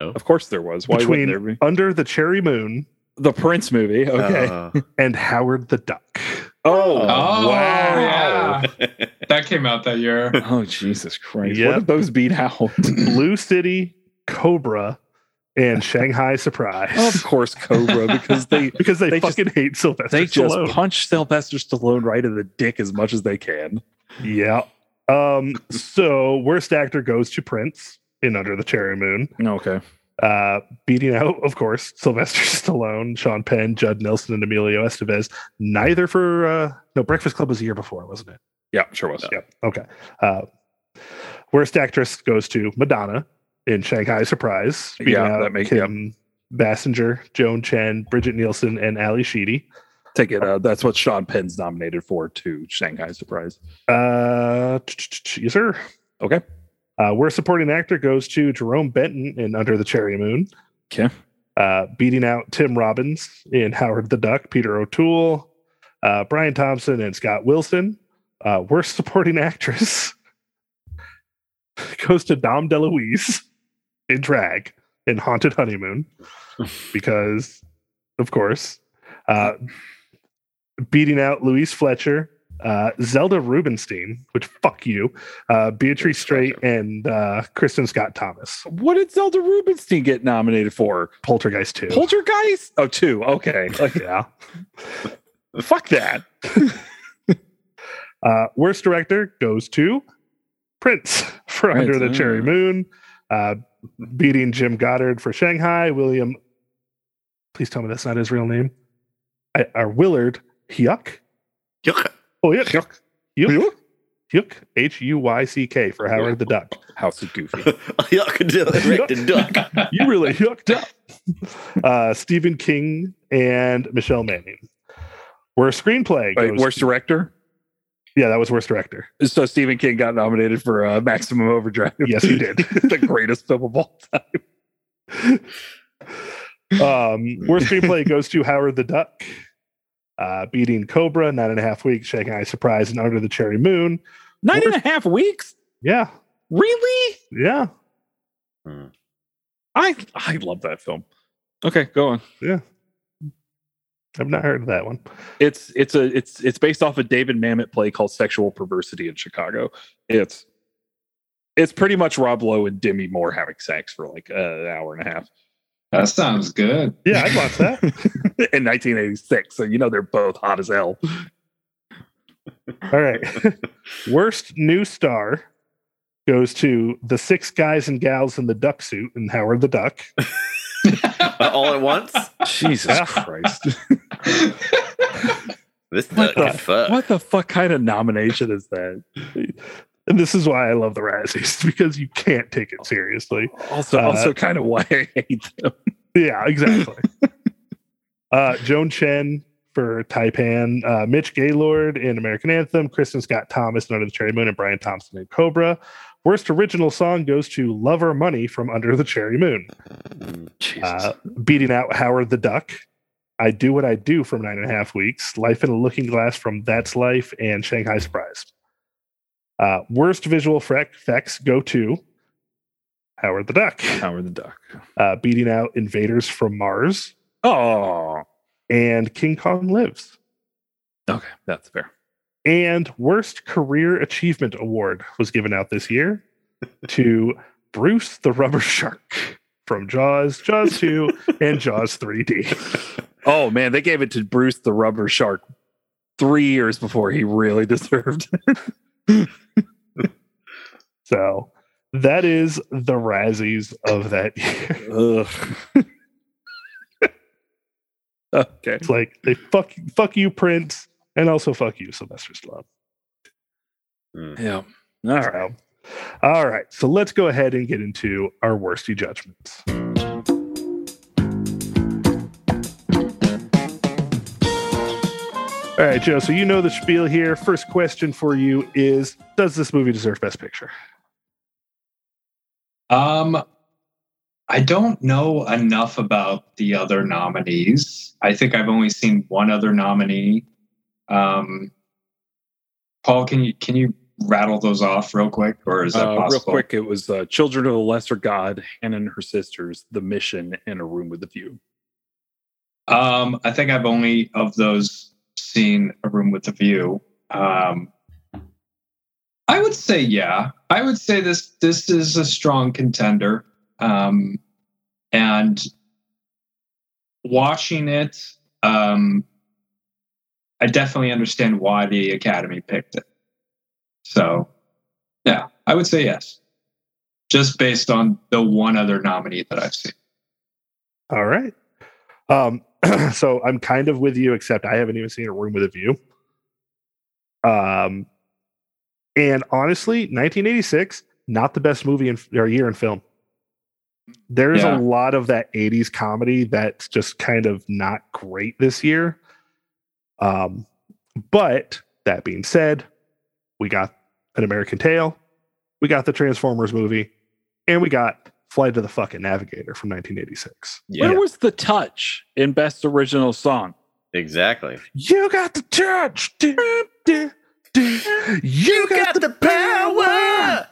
of course there was. Why between there be? Under the Cherry Moon The Prince movie. Okay. Uh, and Howard the Duck. oh, Oh, wow. yeah. That came out that year. Oh Jesus Christ! Yep. What did those beat out? Blue City, Cobra, and Shanghai Surprise. of course, Cobra, because they (laughs) because they, They just- fucking hate Sylvester they just punch Sylvester Stallone right in the dick as much as they can. Yeah. Um. So worst actor goes to Prince in Under the Cherry Moon. Okay. Uh, beating out, of course, Sylvester (laughs) Stallone, Sean Penn, Judd Nelson, and Emilio Estevez. Neither for uh, no Breakfast Club was a year before, wasn't it? Yeah, sure was. Yeah. Okay. Uh, worst actress goes to Madonna in Shanghai Surprise. Yeah, that makes- Kim Basinger, Joan Chen, Brigitte Nielsen, and Ally Sheedy. Take it. Uh, that's what Sean Penn's nominated for to Shanghai Surprise. Uh, yes, sir. Okay. Uh, worst supporting actor goes to Jerome Benton in Under the Cherry Moon. Okay. Uh, beating out Tim Robbins in Howard the Duck, Peter O'Toole, uh, Brian Thompson, and Scott Wilson. Uh, worst (laughs) supporting actress (laughs) goes to Dom DeLuise in drag in Haunted Honeymoon (laughs) because, of course, uh, beating out Louise Fletcher, uh, Zelda Rubinstein, which fuck you, uh, Beatrice Straight, and uh, Kristin Scott Thomas. What did Zelda Rubinstein get nominated for? Poltergeist 2. Poltergeist? Oh, two. Okay. Like, (laughs) yeah. fuck that. Uh, worst director goes to Prince (laughs) for Prince, Under the Cherry uh. Moon, uh, beating Jim Goddard for Shanghai. William, please tell me that's not his real name. I, or Willard Huyck. Yuck. Oh yeah, Hyuk. Hyuk. Hyuk, H U Y C K for Howard the Duck. House of Goofy. (laughs) Yuck, directed duck. (laughs) You really hooked up. Uh, Stephen King and Michelle Manning. Worst screenplay. Wait, goes worst to- director. Yeah, that was worst director. So Stephen King got nominated for uh, Maximum Overdrive. Yes, he did. (laughs) the greatest film of all time. Um, worst screenplay goes to Howard the Duck. Uh, beating Cobra, nine and a half weeks, Shanghai Surprise, and Under the Cherry Moon. Nine and a half weeks. Yeah, Really? yeah. I I love that film. Okay, go on. I've not heard of that one. It's it's a it's it's based off a David Mamet play called Sexual Perversity in Chicago. It's it's pretty much Rob Lowe and Demi Moore having sex for like uh, an hour and a half that sounds good. Yeah, I'd watch that. (laughs) (laughs) in 1986. So you know they're both hot as hell. All right. (laughs) Worst new star goes to the six guys and gals in the duck suit and Howard the Duck. All at once? Jesus Christ! (laughs) This What the- fuck. what the fuck kind of nomination is that? And this is why I love the Razzies (laughs) because you can't take it seriously. Also, Uh, also kind of why I hate them. Yeah, exactly. (laughs) uh, Joan Chen for Tai-Pan, uh, Mitch Gaylord in American Anthem, Kristin Scott Thomas in Under the Cherry Moon, and Brian Thompson in Cobra. Worst original song goes to Love or Money from Under the Cherry Moon. Jesus. Uh, beating out Howard the Duck. I Do What I Do from Nine and a Half Weeks. Life in a Looking Glass from That's Life and Shanghai Surprise. Uh, worst visual effects go to Howard the Duck. Howard the Duck. Uh, beating out Invaders from Mars Oh, and King Kong Lives. okay, that's fair. And worst career achievement award was given out this year (laughs) to Bruce the Rubber Shark from Jaws, Jaws 2, and (laughs) Jaws 3D. Oh man, they gave it to Bruce the Rubber Shark three years before he really deserved. it. (laughs) So that is the Razzies of that year. Okay. It's like they fuck fuck you, Prince, and also fuck you, Sylvester Stallone. Yeah. All right. So, all right. So let's go ahead and get into our worsty judgments. All right, Joe. So you know the spiel here. First question for you is Does this movie deserve Best Picture? Um, I don't know enough about the other nominees. I think I've only seen one other nominee. Um, Paul, can you can you rattle those off real quick, or is that Uh, real quick, it was uh, Children of the Lesser God, Hannah and her sisters, The Mission, and A Room with a View. Um, I think I've only of those seen a room with a view. Um, I would say yeah. I would say this this is a strong contender. Um, and watching it, um, I definitely understand why the Academy picked it. So, yeah, I would say yes, just based on the one other nominee that I've seen. All right. Um, (clears throat) so I'm kind of with you, except I haven't even seen a room with a view. Um, and honestly, 1986, not the best movie in or year in film. There's Yeah. a lot of that 80s comedy that's just kind of not great this year. Um, but that being said, we got an American Tail, we got the Transformers movie, and we got Flight of the fucking Navigator from 1986. Yeah, Where was the touch in Best Original Song? exactly. You got the touch. Du- du- du. You got the power.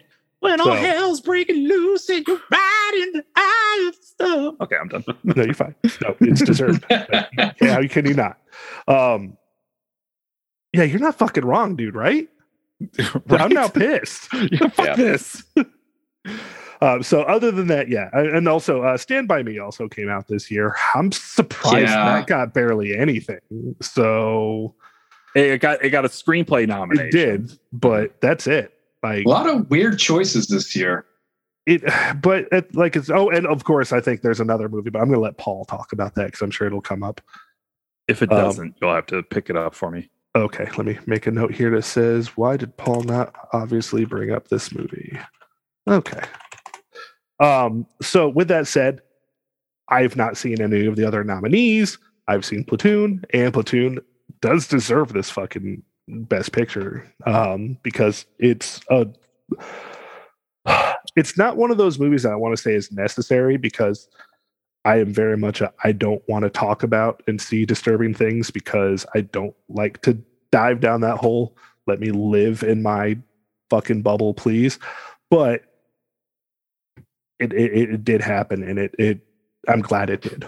(laughs) When So- all hell's breaking loose and you're riding the eye of the storm. Okay, I'm done. (laughs) No, you're fine. No, it's deserved. (laughs) yeah, how can you not? Um, yeah, you're not fucking wrong, dude. Right? (laughs) I'm now pissed. Yeah, fuck Yeah. this. Um, so other than that, yeah, and and also uh, Stand by Me also came out this year. I'm surprised Yeah. that got barely anything. So It got it got a screenplay nomination. it did, but that's it. Like a lot of weird choices this year. it (sighs) but it, like it's oh and of course i think there's another movie but i'm gonna let paul talk about that because i'm sure it'll come up If it Um, doesn't, you'll have to pick it up for me. Okay, let me make a note here that says, "Why did Paul not obviously bring up this movie?" Okay. Um. So with that said, I've not seen any of the other nominees. I've seen Platoon, and Platoon does deserve this fucking best picture um, because it's a. (sighs) It's not one of those movies that I want to say is necessary because I am very much I don't want to talk about and see disturbing things because I don't like to dive down that hole. Let me live in my fucking bubble, please. But it it, it did happen and it it I'm glad it did.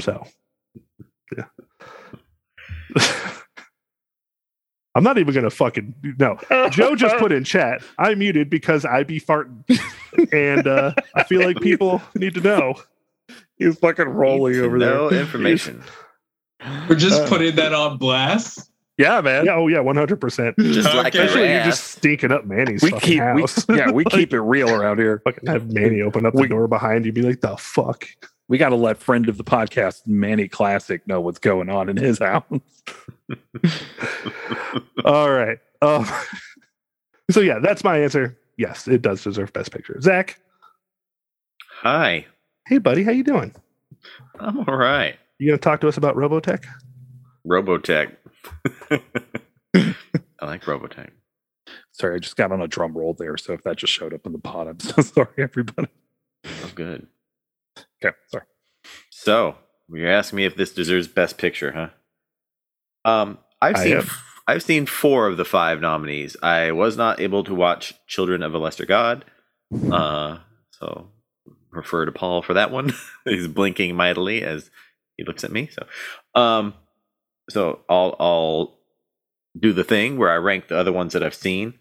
So yeah. (laughs) I'm not even gonna fucking no. Joe just put in chat. I muted because I be farting, and uh, I feel like people need to know. He's fucking rolling over know there. information. (laughs) We're just Uh, putting that on blast. Yeah, man. Yeah, oh yeah, 100. percent Just like Especially you're just stinking up Manny's we fucking keep we, house. yeah we (laughs) Like, keep it real around here. fucking have Manny open up the We- door behind you, be like, the fuck. We got to let friend of the podcast Manny Classic know what's going on in his house. (laughs) All right. Um, so yeah, that's my answer. Yes, it does deserve Best Picture. Zach, Hi. hey buddy, how you doing? I'm all right. You gonna talk to us about Robotech? Robotech. (laughs) I like Robotech. Sorry, I just got on a drum roll there. So if that just showed up in the pod, I'm (laughs) so sorry, everybody. Oh, good. Okay, sorry. So you're asking me if this deserves Best Picture, huh? Um, I've I seen am. I've seen four of the five nominees. I was not able to watch Children of a Lesser God, uh, so refer to Paul for that one. (laughs) He's blinking mightily as he looks at me. So, um, so I'll I'll do the thing where I rank the other ones that I've seen.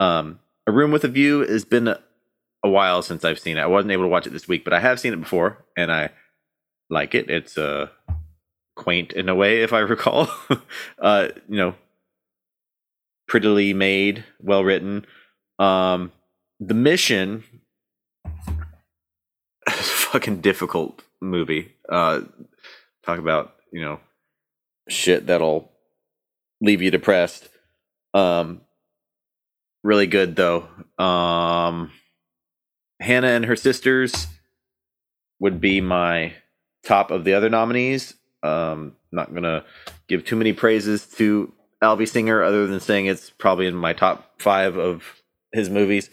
Um, A Room with a View has been a, a while since I've seen it. I wasn't able to watch it this week, but I have seen it before, and I like it. It's uh, quaint in a way, if I (laughs) recall. uh, you know, prettily made, well written. Um, the mission, (laughs) fucking difficult movie. Uh, talk about you know shit that'll leave you depressed. Um, really good though. Um, Hannah and her sisters would be my top of the other nominees. Um, not gonna give too many praises to Alvy Singer, other than saying it's probably in my top five of his movies.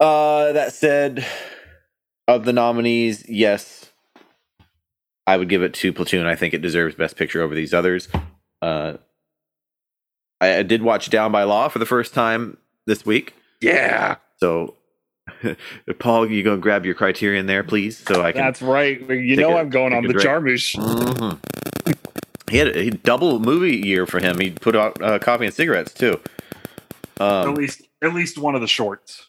Uh, that said, of the nominees, yes, I would give it to Platoon. I think it deserves Best Picture over these others. Uh, I, I did watch Down by Law for the first time this week, Yeah, so. (laughs) Paul, you go grab your criterion there, please, so I can. that's right. You Take know a- I'm going on the drink. Jarmusch. Mhm. He had a he double movie year for him. He put out uh, coffee and cigarettes too. at Um, least at least one of the shorts.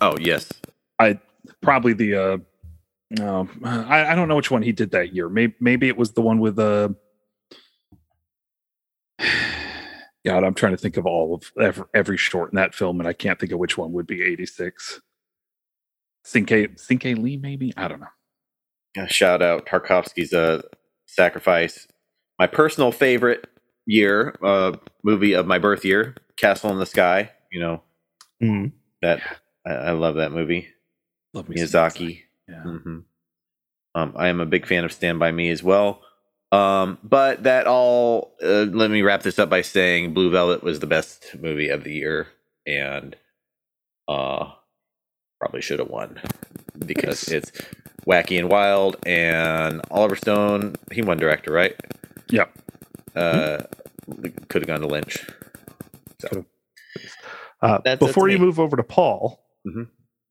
oh yes, I Probably the uh no, I, I don't know which one he did that year. Maybe maybe it was the one with uh (sighs) God, I'm trying to think of all of every, every short in that film, and I can't think of which one would be 86. Cinqué Cinqué Lee, maybe? I don't know. Yeah, shout out Tarkovsky's uh, Sacrifice. My personal favorite year uh, movie of my birth year, Castle in the Sky. You know Mm. that I, I love that movie. Love Miyazaki. Yeah. hmm Um, I am a big fan of Stand by Me as well. Um, but that all uh, let me wrap this up by saying Blue Velvet was the best movie of the year, and uh, probably should have won because it's wacky and wild. And Oliver Stone, he won director, right? Yep. Uh, could have gone to Lynch. Uh, That's- before that's you me. move over to Paul, Mhm.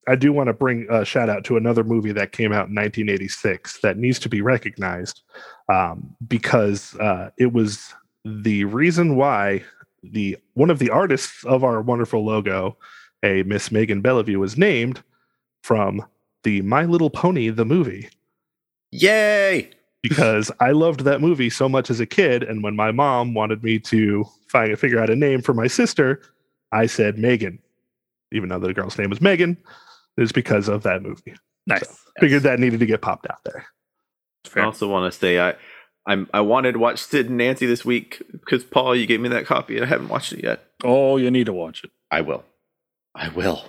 I do want to bring a shout out to another movie that came out in 1986 that needs to be recognized um, because uh, it was the reason why the one of the artists of our wonderful logo, a Miss Megan Bellevue, was named from the My Little Pony the movie Yay! because I loved that movie so much as a kid. And when my mom wanted me to find figure out a name for my sister, I said Megan, even though the girl's name was Megan. Is because of that movie. Nice. Figured that needed to get popped out there. I also want to say I I'm I wanted to watch Sid and Nancy this week because Paul, you gave me that copy and I haven't watched it yet. Oh, you need to watch it. I will. I will.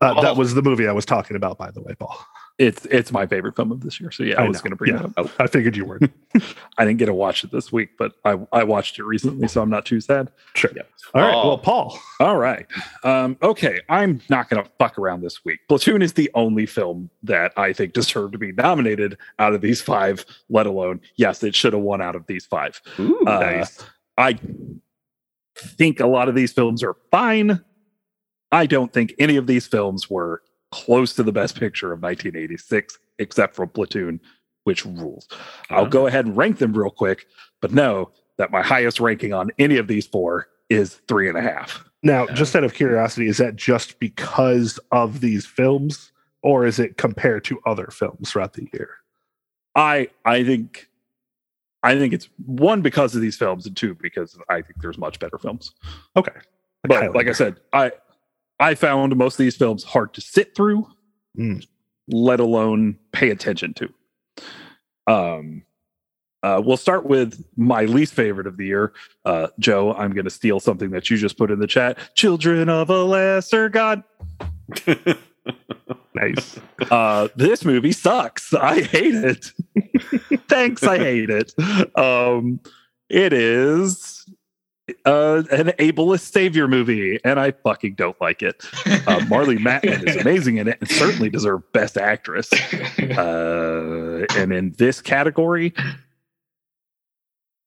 Uh, Oh. That was the movie I was talking about, by the way, Paul. It's it's my favorite film of this year. So yeah, I, I was going to bring Yeah. it up. I figured you weren't. (laughs) I didn't get to watch it this week, but I I watched it recently, so I'm not too sad. Sure. Yep. All right. Oh. Well, Paul. All right. Um, okay, I'm not going to fuck around this week. Platoon is the only film that I think deserved to be nominated out of these five. Let alone, yes, it should have won out of these five. Ooh, Uh, Nice. I think a lot of these films are fine. I don't think any of these films were close to the best picture of 1986, except for Platoon, which rules. I'll Uh-huh. go ahead and rank them real quick, but know that my highest ranking on any of these four is three and a half. Now, just out of curiosity, is that just because of these films, or is it compared to other films throughout the year? I I think I think it's one because of these films, and two because I think there's much better films. Okay. but Highlander. like I said, I I found most of these films hard to sit through, Mm. let alone pay attention to. Um, uh, we'll start with my least favorite of the year, uh, Joe. I'm going to steal something that you just put in the chat. Children of a Lesser God. (laughs) Nice. Uh, this movie sucks. I hate it. (laughs) Thanks, I hate it. Um, it is uh, an ableist savior movie, and I fucking don't like it. Uh, (laughs) Marlee Matlin is amazing in it and certainly deserved Best Actress. Uh, and in this category,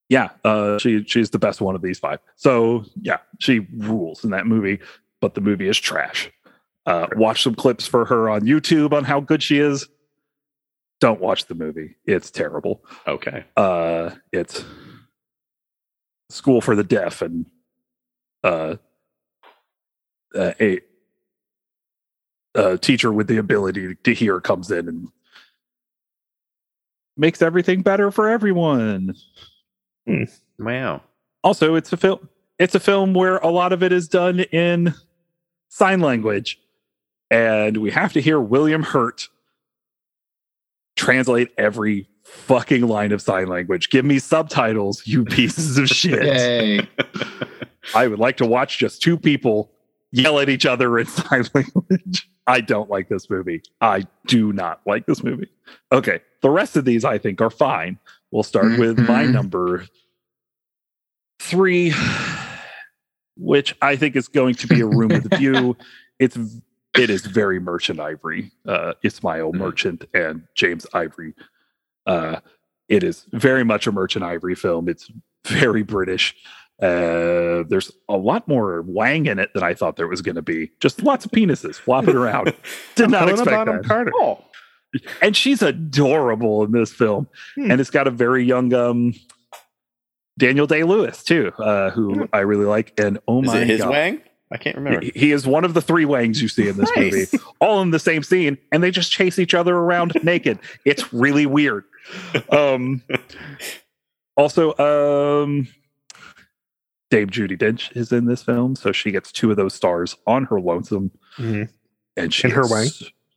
yeah, uh, she she's the best one of these five. So yeah, she rules in that movie, but the movie is trash. Uh, watch some clips for her on YouTube on how good she is. Don't watch the movie; it's terrible. okay. Uh, it's school for the deaf, and uh, uh, a a teacher with the ability to hear comes in and makes everything better for everyone. Wow. Also, it's a film. It's a film where a lot of it is done in sign language, and we have to hear William Hurt translate every fucking line of sign language. Give me subtitles, you (laughs) pieces of shit. I would like to watch just two people yell at each other in (laughs) sign language. I don't like this movie. I do not like this movie. Okay, the rest of these I think are fine. We'll start with my Mhm. number three, which I think is going to be a room with a (laughs) view. It's it is very Merchant Ivory, uh, Ismail Mhm. Merchant and James Ivory. Uh, it is very much a Merchant Ivory film. It's very British. Uh, there's a lot more Wang in it than I thought there was going to be. Just lots of penises flopping around. (laughs) Did not expect that. Carter. oh. And she's adorable in this film, Hmm. and it's got a very young um, Daniel Day Lewis too, uh, who Hmm. I really like. And oh Is my it his god, wang? I can't remember. he, he is one of the three Wangs you see in this Nice. movie, all in the same scene, and they just chase each other around (laughs) naked. It's really weird. Um, also, um, Dame Judi Dench is in this film, so she gets two of those stars on her lonesome, Mhm. and she In her way,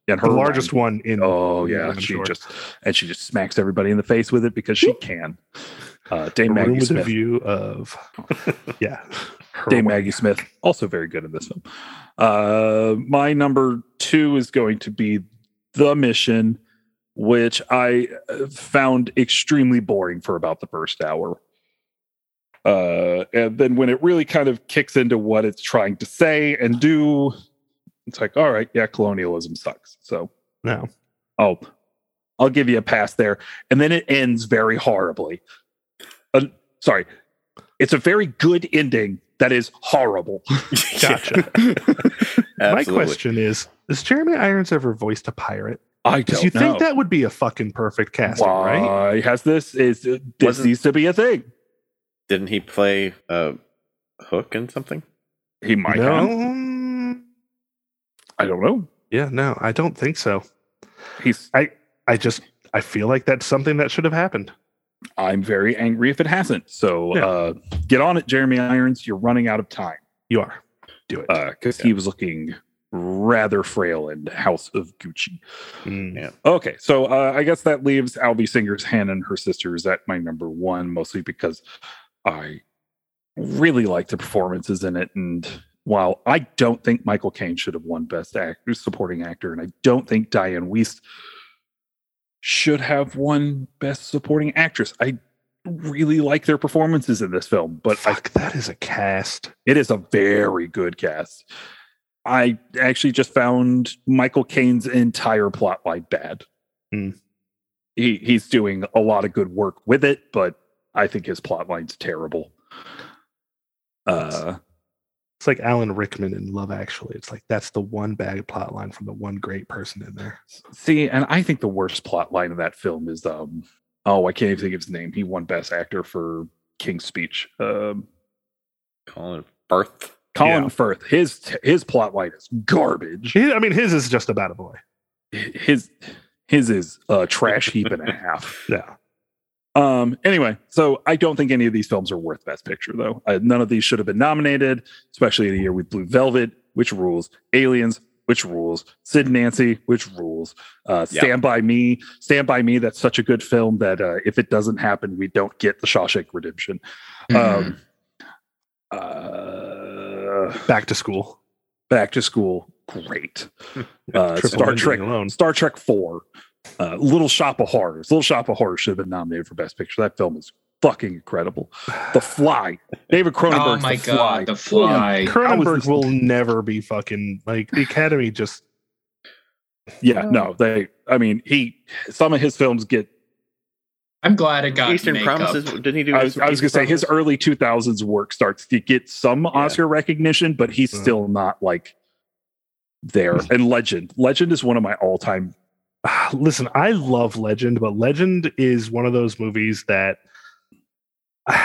in her The largest wang. one in. Oh yeah, she Shore. just and she just smacks everybody in the face with it because she can. Uh, Dame a room Maggie with a Smith. view of. (laughs) Yeah. Dame wang. Maggie Smith, also very good in this film. Uh, my number two is going to be The Mission, which I uh, found extremely boring for about the first hour. Uh, and then when it really kind of kicks into what it's trying to say and do, it's like, all right, yeah, colonialism sucks. So No. oh, I'll give you a pass there. And then it ends very horribly. Uh, sorry, it's a very good ending that is horrible. (laughs) Gotcha. (laughs) My question is Has Jeremy Irons ever voiced a pirate? I Because don't you know. think that would be a fucking perfect casting, right? Why has this is uh, this Wasn't- needs to be a thing? Didn't he play uh, Hook in something? He might no. have. I don't know. Yeah, no, I don't think so. He's. I I just I feel like that's something that should have happened. I'm very angry if it hasn't. So Yeah. uh, get on it, Jeremy Irons. You're running out of time You are. Do it. Uh because he was looking rather frail and House of Gucci. Mm. Okay, so uh, I guess that leaves Alvy Singer's Hannah and her sisters at my number one, mostly because I really like the performances in it. And while I don't think Michael Caine should have won Best Actor, Supporting Actor, and I don't think Diane Wiest should have won Best Supporting Actress, I really like their performances in this film. But I Fuck, that is a cast. it is a very good cast. I actually just found Michael Caine's entire plotline bad. Hmm. He he's doing a lot of good work with it, but I think his plotline's terrible. Uh, It's like Alan Rickman in Love Actually. It's like that's the one bad plot line from the one great person in there. see, and I think the worst plot line of that film is um oh I can't even think of his name. He won Best Actor for King's Speech. Um, Colin Firth. Colin Yeah. Firth. His his plot line is garbage. He- I mean, his is just about a boy. His his is a trash (laughs) heap and a half. Yeah. Um. Anyway, so I don't think any of these films are worth Best Picture, though. Uh, none of these should have been nominated, especially in a year with Blue Velvet, which rules, Aliens, which rules, Sid and Nancy, which rules, uh, Yeah. Stand by Me, Stand by Me. That's such a good film that uh, if it doesn't happen, we don't get the Shawshank Redemption. Mhm. Um. Uh, Back to school. Back to School, great. (laughs) Uh, Star Trek, alone. Star Trek Four, uh, Little Shop of Horrors. Little Shop of Horrors should have been nominated for Best Picture. That film is fucking incredible. The Fly, David oh my The Fly. god, the fly. Cronenberg this- will never be fucking like the Academy. Just Yeah, no, they. I mean, he. Some of his films get. I'm glad it got Eastern makeup. Promises. Didn't he do? I was, I was gonna say his early two thousands work starts to get some Oscar recognition, but he's Uh. still not like there. And Legend, Legend is one of my all time. Ah, (sighs) listen. I love Legend, but Legend is one of those movies that (sighs)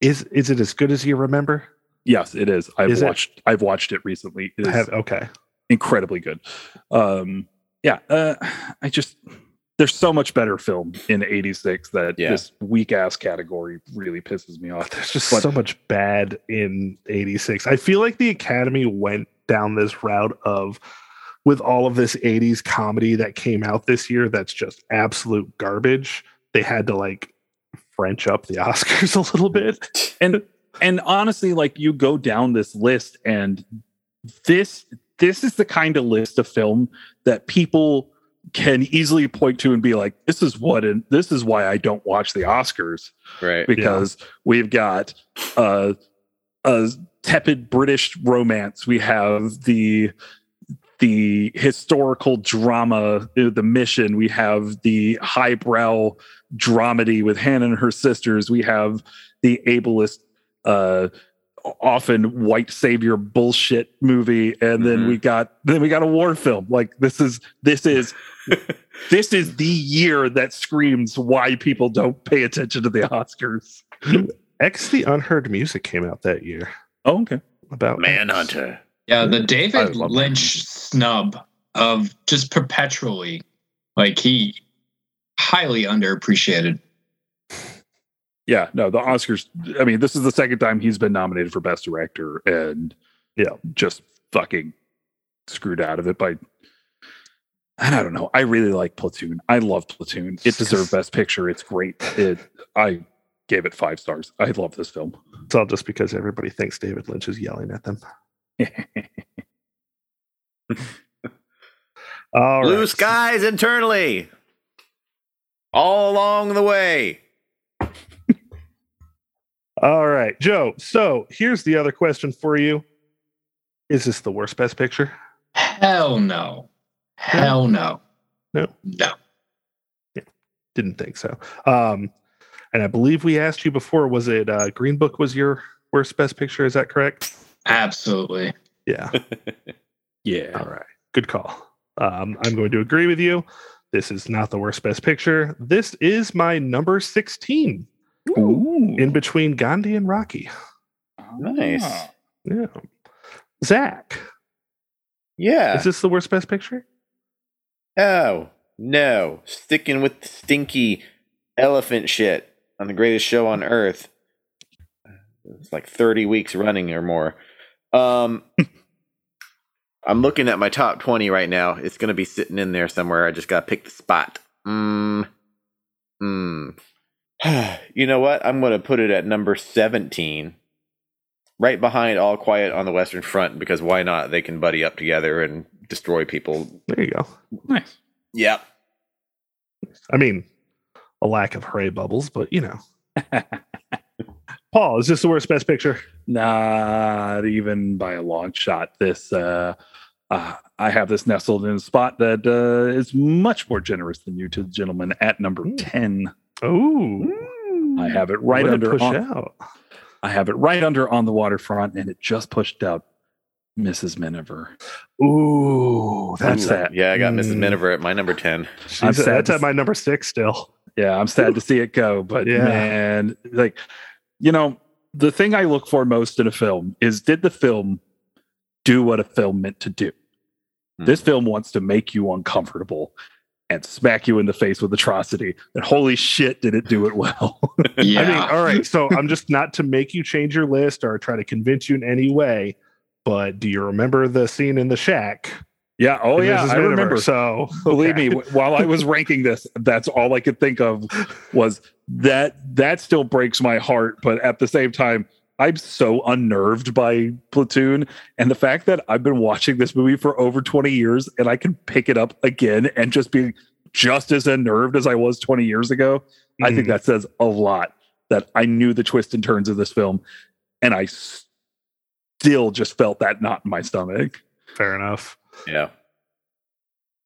is is it as good as you remember? Yes, it is. I've Is it? watched. I've watched it recently. It have okay. incredibly good. Um, yeah, uh, (sighs) I just there's so much better film in '86 that Yeah. this weak ass category really pisses me off. There's just But- so much bad in 86. I feel like the Academy went down this route of with all of this 80s comedy that came out this year that's just absolute garbage. They had to like French up the (laughs) Oscars a little bit. and and honestly like you go down this list and this this is the kind of list of film that people can easily point to and be like this is what and this is why I don't watch the Oscars. Right. because we've got uh, a tepid British romance. We have the the historical drama uh, the mission. We have the highbrow dramedy with Hannah and her sisters. We have the ableist uh often white savior bullshit movie. And then Mhm. we got then we got a war film. Like this is this is (laughs) this is the year that screams why people don't pay attention to the oscars X the Unheard Music came out that year oh okay about Manhunter. Yeah, the David love that. Lynch snub of just perpetually, like he highly underappreciated. (laughs) yeah no the oscars i mean this is the second time he's been nominated for best director and Yeah. just fucking screwed out of it by and I don't know. I really like Platoon. I love Platoon. It deserved Best Picture. It's great. It. I gave it five stars. I love this film. It's all just because everybody thinks David Lynch is yelling at them. (laughs) All Blue right. skies internally. All along the way. (laughs) All right, Joe. So here's the other question for you. Is this the worst best picture? Hell no. Hell no. No. No. Didn't think so. Um, and I believe we asked you before, was it uh, Green Book was your worst best picture? Is that correct? Absolutely. Yeah. (laughs) yeah. All right. Good call. Um, I'm going to agree with you. This is not the worst best picture. This is my number 16 Ooh. in between Gandhi and Rocky. Nice. Ah. Yeah. Zach, Yeah. is this the worst best picture? Oh, no. Sticking with the stinky elephant shit on the greatest show on earth. It's like 30 weeks running or more. Um (laughs) I'm looking at my top 20 right now. It's going to be sitting in there somewhere. I just got to pick the spot. Mm. Mm. (sighs) you know what? I'm going to put it at number 17. Right behind All Quiet on the Western Front because why not? They can buddy up together and destroy people. There you go. Nice. Yep. I mean, a lack of hooray bubbles, but you know. (laughs) Paul, is this the worst best picture? Not even by a long shot. This uh, uh, I have this nestled in a spot that uh, is much more generous than you two gentlemen at number Ooh. ten. Oh, I have it right under push on, out. I have it right under on the waterfront, and it just pushed out Mrs. Miniver. Ooh, that's that. Yeah, I got Mrs. Mm. Miniver at my number 10. She's- I'm sad that's to at my number six still. Yeah, I'm sad to see it go, but (laughs) Yeah. man, like you know, the thing I look for most in a film is did the film do what a film meant to do? Hmm. This film wants to make you uncomfortable and smack you in the face with atrocity. And holy shit, did it do it well? Yeah. (laughs) I mean, all right. So I'm just not to make you change your list or try to convince you in any way, but do you remember the scene in the shack? yeah, oh yeah, I remember. So Believe okay. me, while I was ranking this, that's all I could think of was that that still breaks my heart. But at the same time, I'm so unnerved by Platoon and the fact that I've been watching this movie for over 20 years and I can pick it up again and just be just as unnerved as I was 20 years ago. I think Mhm. that says a lot that I knew the twists and turns of this film and I still just felt that knot in my stomach. fair enough. Yeah.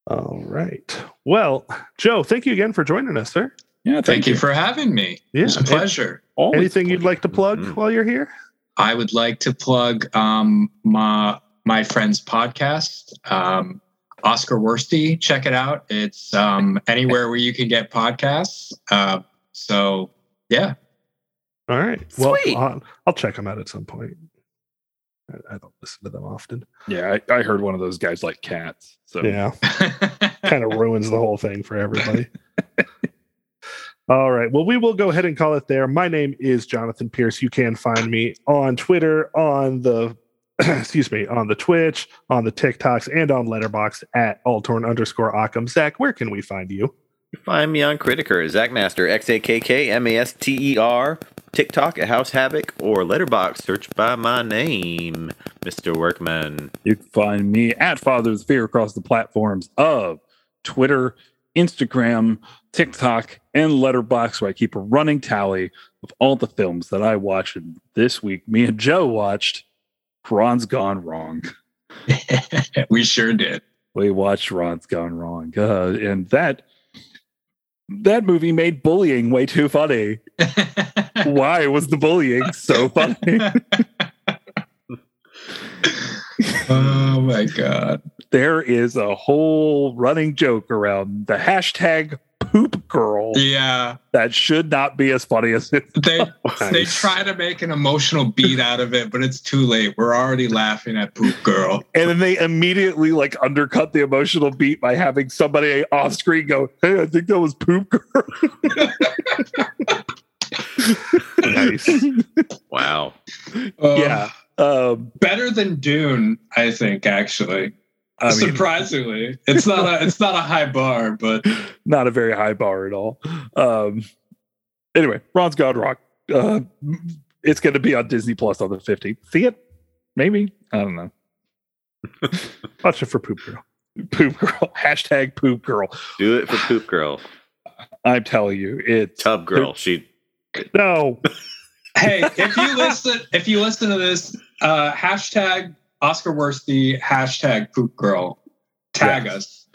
All right. Well, Joe, thank you again for joining us, sir. Yeah, Thank you for having me. Yeah. It's a pleasure. Always Anything you'd like to plug Mhm. while you're here? I would like to plug um, my my friend's podcast, um, Oscar Worsty. Check it out. It's um, (laughs) anywhere where you can get podcasts. Uh, so yeah, All right. Well, Sweet. I'll, I'll check them out at some point. I, I don't listen to them often. Yeah, I, I heard one of those guys like cats. So Yeah. (laughs) kind of ruins the whole thing for everybody. (laughs) All right. Well, we will go ahead and call it there. My name is Jonathan Pierce. You can find me on Twitter, on the (clears throat) excuse me, on the Twitch, on the TikToks, and on Letterboxd at Altorn underscore Occam. Zach, where can we find you? Find me on Criticker, Zachmaster, X A K K M A S T E R, TikTok at House Havoc, or Letterboxd. Search by my name, Mr. Workman. You can find me at Father's Fear across the platforms of Twitter, Instagram, TikTok, and Letterboxd, where I keep a running tally of all the films that I watch. And this week, me and Joe watched Ron's Gone Wrong. (laughs) we sure did. We watched Ron's Gone Wrong, uh, and that that movie made bullying way too funny. (laughs) Why was the bullying so funny? (laughs) oh my god. there is a whole running joke around the hashtag poop girl Yeah, that should not be as funny as it. they they try to make an emotional beat out of it, but it's too late. We're already laughing at Poop Girl. And then they immediately like undercut the emotional beat by having somebody off screen go, "Hey, I think that was poop girl." (laughs) Nice. (laughs) Wow. Uh, yeah. Um, better than Dune, I think. Actually, I mean, surprisingly, it's not a it's not a high bar, but (laughs) not a very high bar at all. Um, anyway, Ron's Gone Wrong. Uh, it's going to be on Disney Plus on the 15th. See it? Maybe. I don't know. (laughs) Watch it for Poop Girl. Poop girl. (laughs) Hashtag poop girl. Do it for Poop Girl. I'm telling you, it's Tub Girl. She. No. Hey, if you listen if you listen to this, uh, hashtag Oscar Worsty, hashtag Poop Girl, tag Yes. us.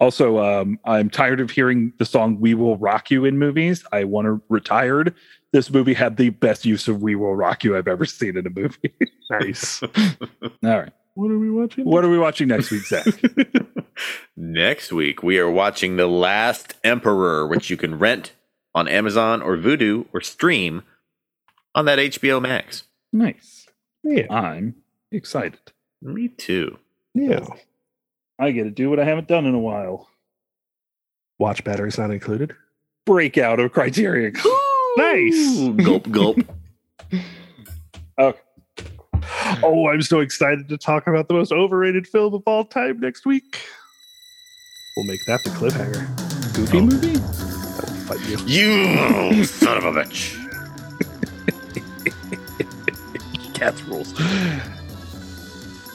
Also, um, I'm tired of hearing the song "We Will Rock You" in movies. I want to retired. This movie had the best use of "We Will Rock You" I've ever seen in a movie. Nice. (laughs) All right, What are we watching? what are we watching next week, Zach? (laughs) Next week, we are watching The Last Emperor, which you can rent on Amazon or Vudu or stream on that HBO Max. nice. Yeah. I'm excited. Me too. Yeah. I get to do what I haven't done in a while. Watch batteries not included. Breakout of Criterion. (laughs) Nice. Gulp, gulp. (laughs) Okay. oh, I'm so excited to talk about the most overrated film of all time next week. We'll make that the cliffhanger. Goofy Oh. movie? That'll fight you. You (laughs) son of a bitch. Cats rules.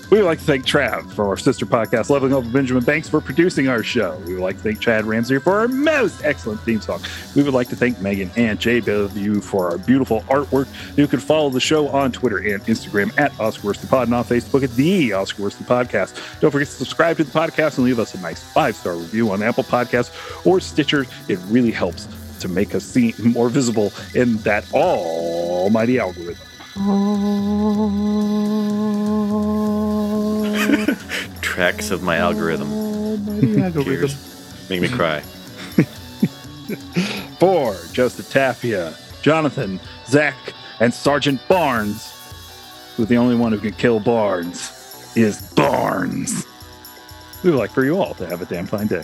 We would like to thank Trav for our sister podcast, Leveling Up with Benjamin Banks, for producing our show. We would like to thank Chad Ramsey for our most excellent theme song. We would like to thank Megan and JW for our beautiful artwork. You can follow the show on Twitter and Instagram at Oscar Worst Pod and on Facebook at the Oscar Worst Podcast. Don't forget to subscribe to the podcast and leave us a nice five star review on Apple Podcasts or Stitcher. It really helps to make us seem more visible in that almighty algorithm. (laughs) Tracks of my algorithm. Cheers. Make me cry. (laughs) for Joseph Tapia, Jonathan, Zach, and Sergeant Barnes, who the only one who can kill Barnes is Barnes. We would like for you all to have a damn fine day.